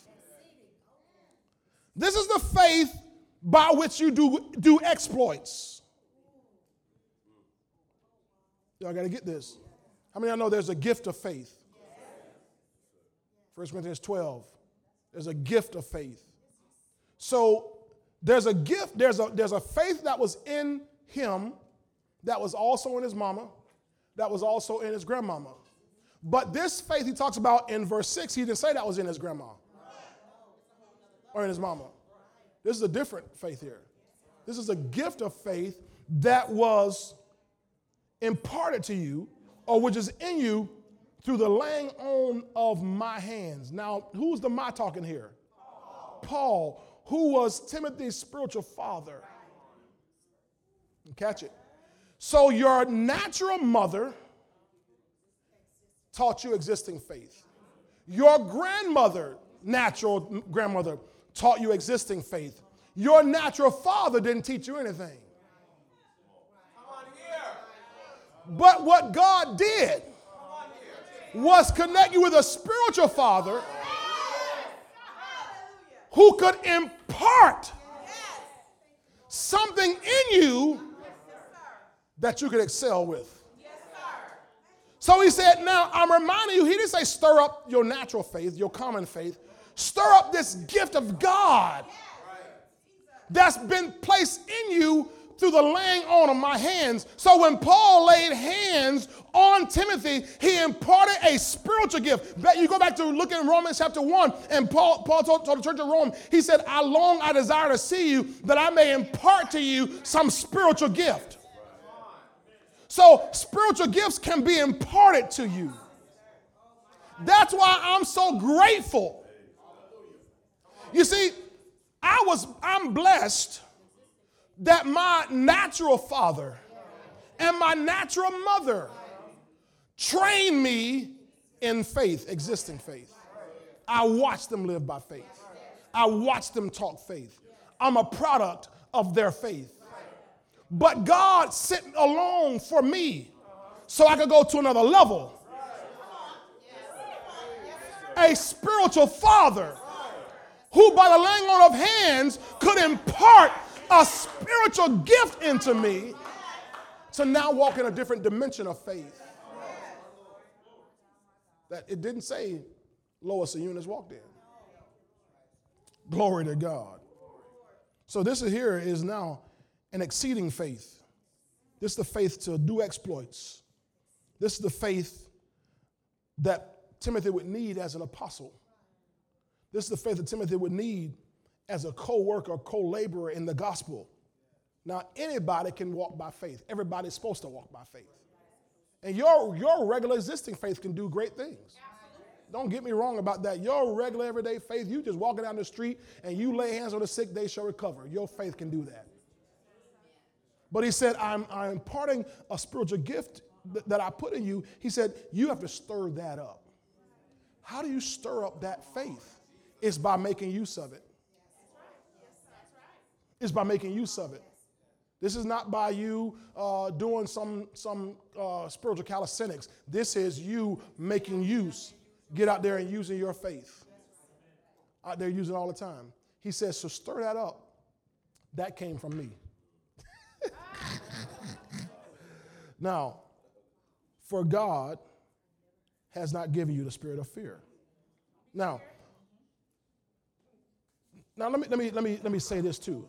This is the faith by which you do, do exploits. Y'all got to get this. How many of y'all know there's a gift of faith? 1 Corinthians 12. There's a gift of faith. So there's a gift, there's a, there's a faith that was in him, that was also in his mama, that was also in his grandmama. But this faith he talks about in verse 6, he didn't say that was in his grandma or in his mama. This is a different faith here. This is a gift of faith that was imparted to you or which is in you through the laying on of my hands. Now, who's the my talking here? Paul, who was Timothy's spiritual father. Catch it. So, your natural mother taught you existing faith. Your grandmother, natural grandmother, taught you existing faith. Your natural father didn't teach you anything. But what God did was connect you with a spiritual father who could impart something in you that you could excel with. So he said, Now I'm reminding you, he didn't say stir up your natural faith, your common faith. Stir up this gift of God that's been placed in you through the laying on of my hands. So when Paul laid hands on Timothy, he imparted a spiritual gift. But you go back to look in Romans chapter 1, and Paul, Paul told, told the church of Rome, he said, I long, I desire to see you, that I may impart to you some spiritual gift. So spiritual gifts can be imparted to you. That's why I'm so grateful. You see, I was I'm blessed that my natural father and my natural mother trained me in faith, existing faith. I watched them live by faith. I watched them talk faith. I'm a product of their faith. But God sent along for me so I could go to another level. A spiritual father who by the laying on of hands could impart a spiritual gift into me to now walk in a different dimension of faith. That it didn't say Lois and Eunice walked in. Glory to God. So this here is now an exceeding faith. This is the faith to do exploits. This is the faith that Timothy would need as an apostle. This is the faith that Timothy would need as a co worker, co laborer in the gospel. Now, anybody can walk by faith. Everybody's supposed to walk by faith. And your, your regular existing faith can do great things. Don't get me wrong about that. Your regular everyday faith, you just walking down the street and you lay hands on the sick, they shall recover. Your faith can do that. But he said, I'm, I'm imparting a spiritual gift th- that I put in you. He said, You have to stir that up. How do you stir up that faith? It's by making use of it. It's by making use of it. This is not by you uh, doing some, some uh, spiritual calisthenics. This is you making use. Get out there and using your faith. Out there using all the time. He says, so stir that up. That came from me. Now, for God has not given you the spirit of fear. Now, now let me, let me, let me, let me say this too.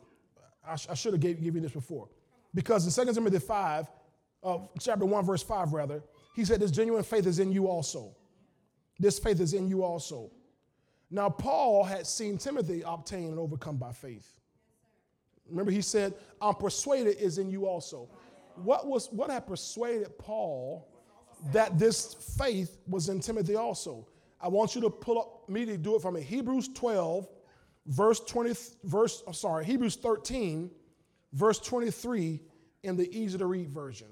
I, sh- I should have gave, given you this before. Because in 2 Timothy 5, uh, chapter 1, verse 5, rather, he said, This genuine faith is in you also. This faith is in you also. Now, Paul had seen Timothy obtain and overcome by faith. Remember, he said, I'm persuaded is in you also. What, was, what had persuaded Paul that this faith was in Timothy also? I want you to pull up, me to do it from me. Hebrews 12, verse 20, verse, I'm sorry, Hebrews 13, verse 23 in the easy to read version.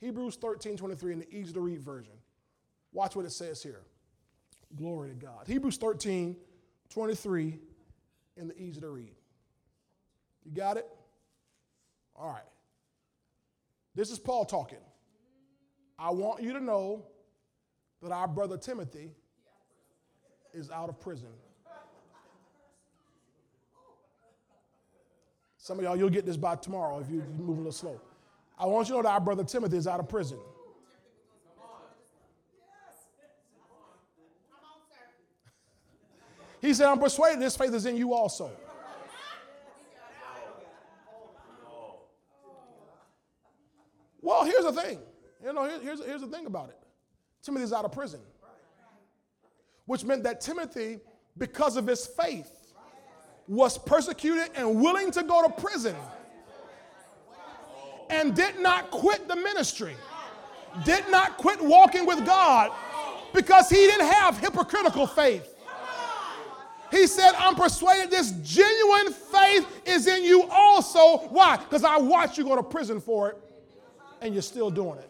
Hebrews 13, 23 in the easy to read version. Watch what it says here. Glory to God. Hebrews 13, 23 in the easy to read. You got it? All right. This is Paul talking. I want you to know that our brother Timothy is out of prison. Some of y'all, you'll get this by tomorrow if you move a little slow. I want you to know that our brother Timothy is out of prison. He said, I'm persuaded this faith is in you also. Well, here's the thing. You know, here's, here's the thing about it. Timothy's out of prison, which meant that Timothy, because of his faith, was persecuted and willing to go to prison and did not quit the ministry, did not quit walking with God because he didn't have hypocritical faith. He said, I'm persuaded this genuine faith is in you also. Why? Because I watched you go to prison for it and you're still doing it.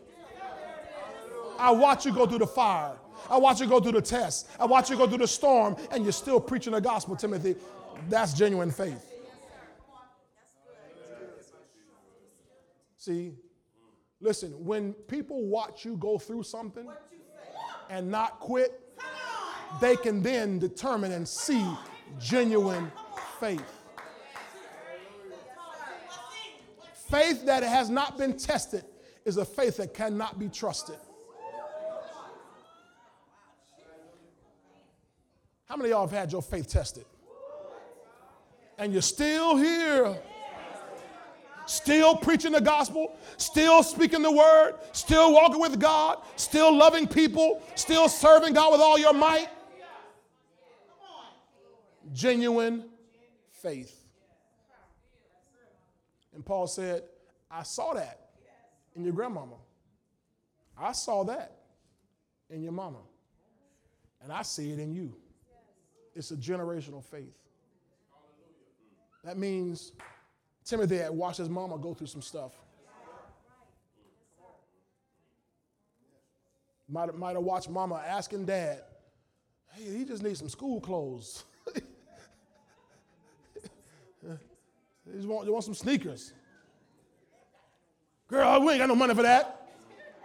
I watch you go through the fire. I watch you go through the test. I watch you go through the storm and you're still preaching the gospel, Timothy. That's genuine faith. See, listen, when people watch you go through something and not quit, they can then determine and see genuine faith. Faith that has not been tested is a faith that cannot be trusted. How many of y'all have had your faith tested? And you're still here. Still preaching the gospel, still speaking the word, still walking with God, still loving people, still serving God with all your might. Genuine faith. And Paul said, I saw that in your grandmama. I saw that in your mama. And I see it in you. It's a generational faith. That means Timothy had watched his mama go through some stuff. Might, might have watched mama asking dad, hey, he just needs some school clothes. (laughs) he just want, want some sneakers. Girl, we ain't got no money for that.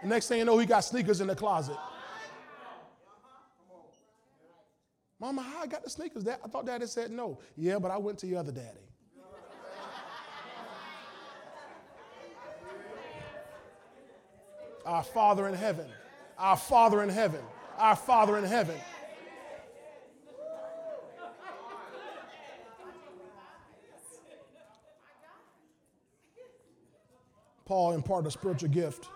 The next thing you know, he got sneakers in the closet. Mama, how I got the sneakers? Dad, I thought daddy said no. Yeah, but I went to your other daddy. Our Father in heaven, our Father in heaven, our Father in heaven. Paul imparted a spiritual gift.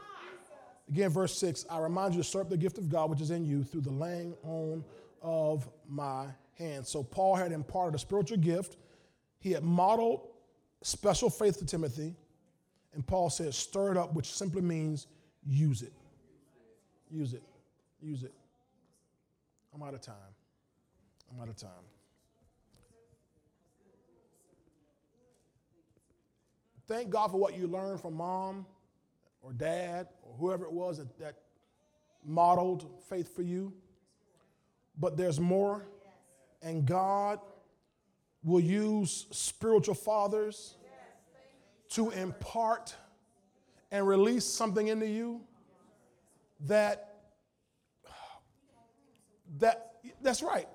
Again, verse 6 I remind you to serve the gift of God which is in you through the laying on of my hands. So, Paul had imparted a spiritual gift. He had modeled special faith to Timothy. And Paul says, stir it up, which simply means use it. Use it. Use it. I'm out of time. I'm out of time. Thank God for what you learned from mom or dad or whoever it was that, that modeled faith for you. But there's more, and God will use spiritual fathers to impart and release something into you that that that's right.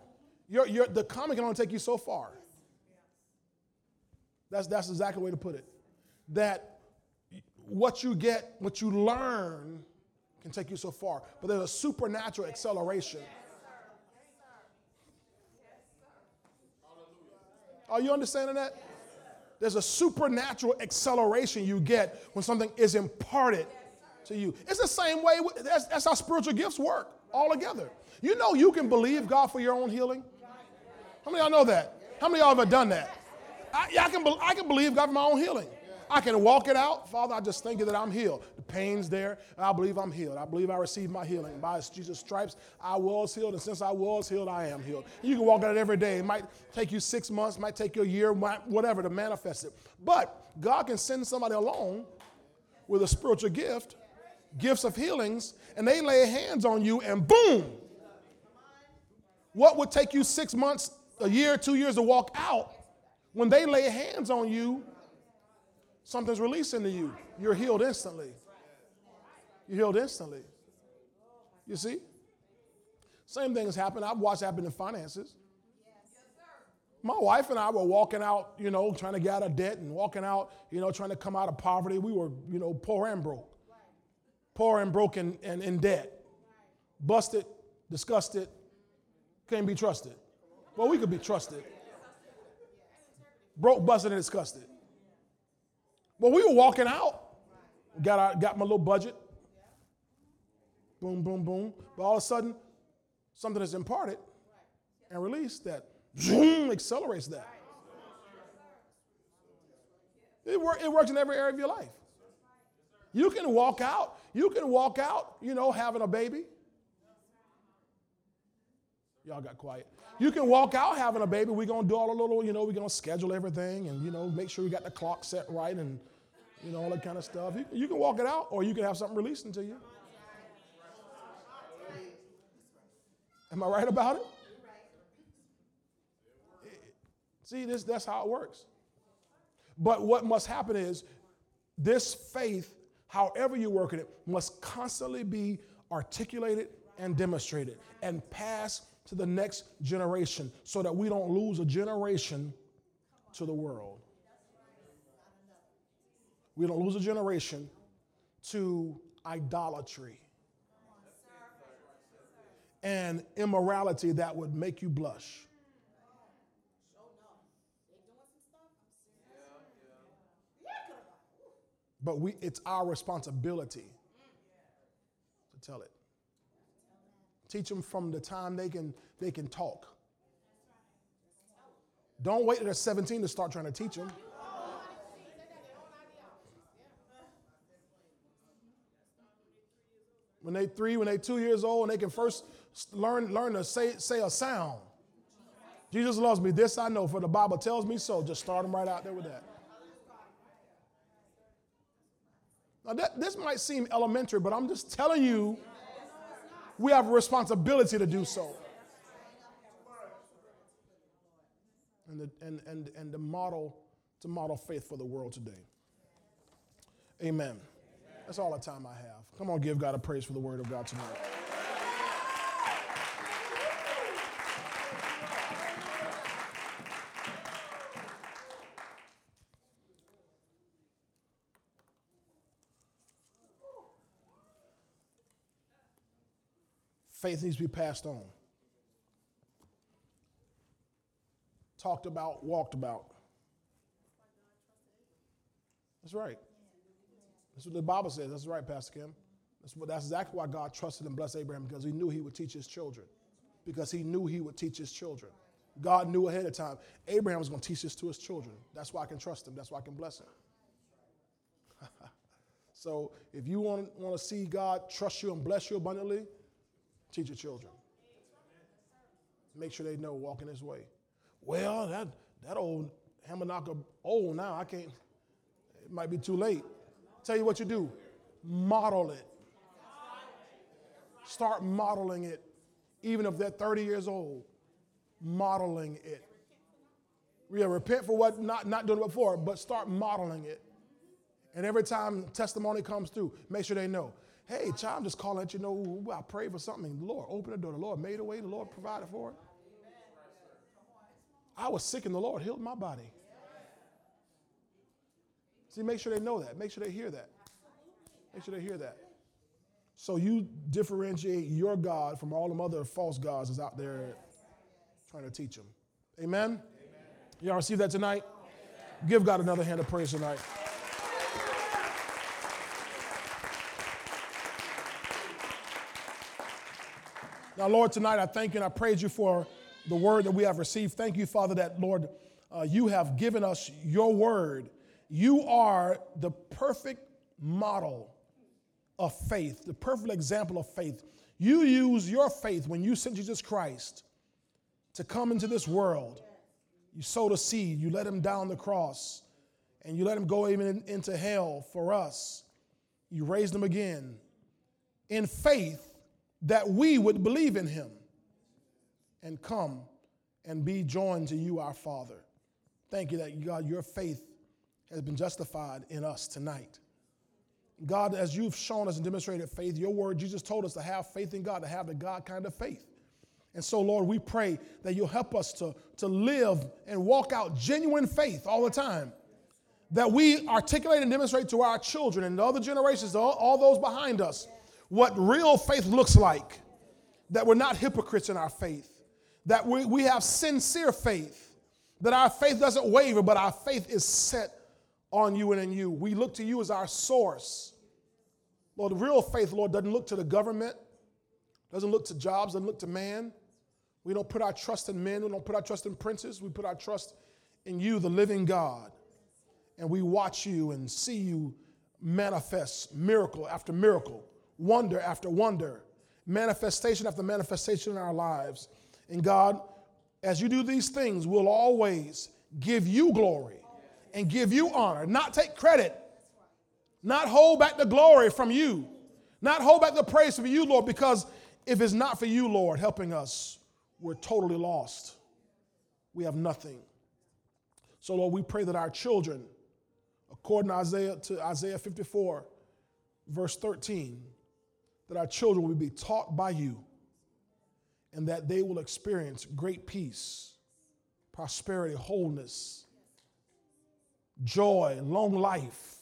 The comic can only take you so far. That's, that's exactly the way to put it that what you get, what you learn, can take you so far. But there's a supernatural acceleration. Are you understanding that? There's a supernatural acceleration you get when something is imparted to you. It's the same way, that's, that's how spiritual gifts work all together. You know, you can believe God for your own healing. How many of y'all know that? How many of y'all have done that? I, I, can, I can believe God for my own healing. I can walk it out. Father, I just thank you that I'm healed. The pain's there. and I believe I'm healed. I believe I received my healing. By Jesus' stripes, I was healed. And since I was healed, I am healed. You can walk out every day. It might take you six months, might take you a year, whatever to manifest it. But God can send somebody along with a spiritual gift, gifts of healings, and they lay hands on you, and boom. What would take you six months, a year, two years to walk out, when they lay hands on you, something's released into you. You're healed instantly. You're healed instantly. You see? Same thing has happened. I've watched happen in finances. My wife and I were walking out, you know, trying to get out of debt and walking out, you know, trying to come out of poverty. We were, you know, poor and broke. Poor and broken and in debt. Busted, disgusted, can't be trusted. Well, we could be trusted. Broke, busted, and disgusted. Well, we were walking out, got, our, got my little budget. Boom, boom, boom. But all of a sudden, something is imparted and released that zoom accelerates that. It, work, it works in every area of your life. You can walk out, you can walk out, you know, having a baby. Y'all got quiet. You can walk out having a baby. We're going to do all the little, you know, we're going to schedule everything and, you know, make sure we got the clock set right and, you know, all that kind of stuff. You, you can walk it out or you can have something released into you. Am I right about it? See, this, that's how it works. But what must happen is this faith, however you work it, must constantly be articulated and demonstrated and passed to the next generation so that we don't lose a generation to the world. We don't lose a generation to idolatry and immorality that would make you blush. But we, it's our responsibility to tell it. Teach them from the time they can, they can talk. Don't wait till they're 17 to start trying to teach them. When they three, when they two years old, and they can first learn, learn to say, say a sound. Jesus loves me. This I know, for the Bible tells me so. Just start them right out there with that. Now, that, this might seem elementary, but I'm just telling you we have a responsibility to do so. And, the, and, and, and the model, to model faith for the world today. Amen. That's all the time I have. Come on, give God a praise for the word of God tonight. Faith needs to be passed on. Talked about, walked about. That's right. That's what the Bible says. That's right, Pastor Kim. That's, what, that's exactly why God trusted and blessed Abraham because he knew he would teach his children. Because he knew he would teach his children. God knew ahead of time Abraham was going to teach this to his children. That's why I can trust him. That's why I can bless him. (laughs) so if you want, want to see God trust you and bless you abundantly, teach your children. Make sure they know walking his way. Well, that, that old Hamanaka old now. I can't, it might be too late. Tell you what you do model it. Start modeling it, even if they're 30 years old modeling it. Yeah, repent for what not, not doing before, but start modeling it. And every time testimony comes through, make sure they know. Hey, child, I'm just calling let you know I prayed for something. The Lord opened the door. The Lord made a way. The Lord provided for it. I was sick and the Lord healed my body. See, make sure they know that. Make sure they hear that. Make sure they hear that. So you differentiate your God from all them other false gods that's out there trying to teach them. Amen? Amen. Y'all receive that tonight? Amen. Give God another hand of praise tonight. Now, Lord, tonight I thank you and I praise you for the word that we have received. Thank you, Father, that, Lord, uh, you have given us your word. You are the perfect model of faith, the perfect example of faith. You use your faith when you sent Jesus Christ to come into this world. You sowed a seed, you let him down the cross, and you let him go even into hell for us. You raised him again in faith that we would believe in him and come and be joined to you, our Father. Thank you that, God, your faith has been justified in us tonight. God, as you've shown us and demonstrated faith, your word, Jesus told us to have faith in God, to have the God kind of faith. And so, Lord, we pray that you'll help us to, to live and walk out genuine faith all the time. That we articulate and demonstrate to our children and the other generations, all, all those behind us, what real faith looks like. That we're not hypocrites in our faith. That we, we have sincere faith. That our faith doesn't waver, but our faith is set on you and in you. We look to you as our source. Lord, real faith, Lord, doesn't look to the government, doesn't look to jobs, doesn't look to man. We don't put our trust in men. We don't put our trust in princes. We put our trust in you, the living God. And we watch you and see you manifest miracle after miracle, wonder after wonder, manifestation after manifestation in our lives. And God, as you do these things, we'll always give you glory and give you honor, not take credit, not hold back the glory from you, not hold back the praise from you, Lord, because if it's not for you, Lord, helping us, we're totally lost. We have nothing. So, Lord, we pray that our children, according to Isaiah, to Isaiah 54, verse 13, that our children will be taught by you and that they will experience great peace, prosperity, wholeness, joy, long life,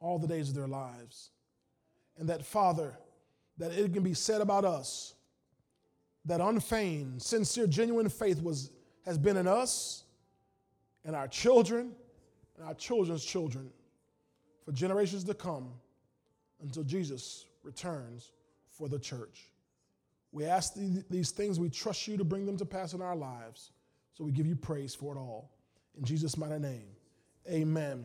all the days of their lives. And that, Father, that it can be said about us that unfeigned, sincere, genuine faith was, has been in us and our children and our children's children for generations to come until Jesus returns for the church. We ask these things, we trust you to bring them to pass in our lives. So we give you praise for it all. In Jesus' mighty name, amen, amen.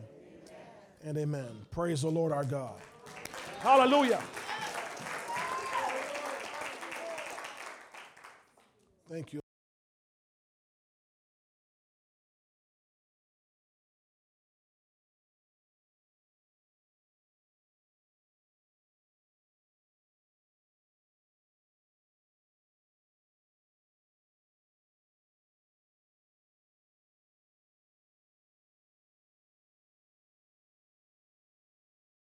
and amen. Praise the Lord our God. Hallelujah. Thank you.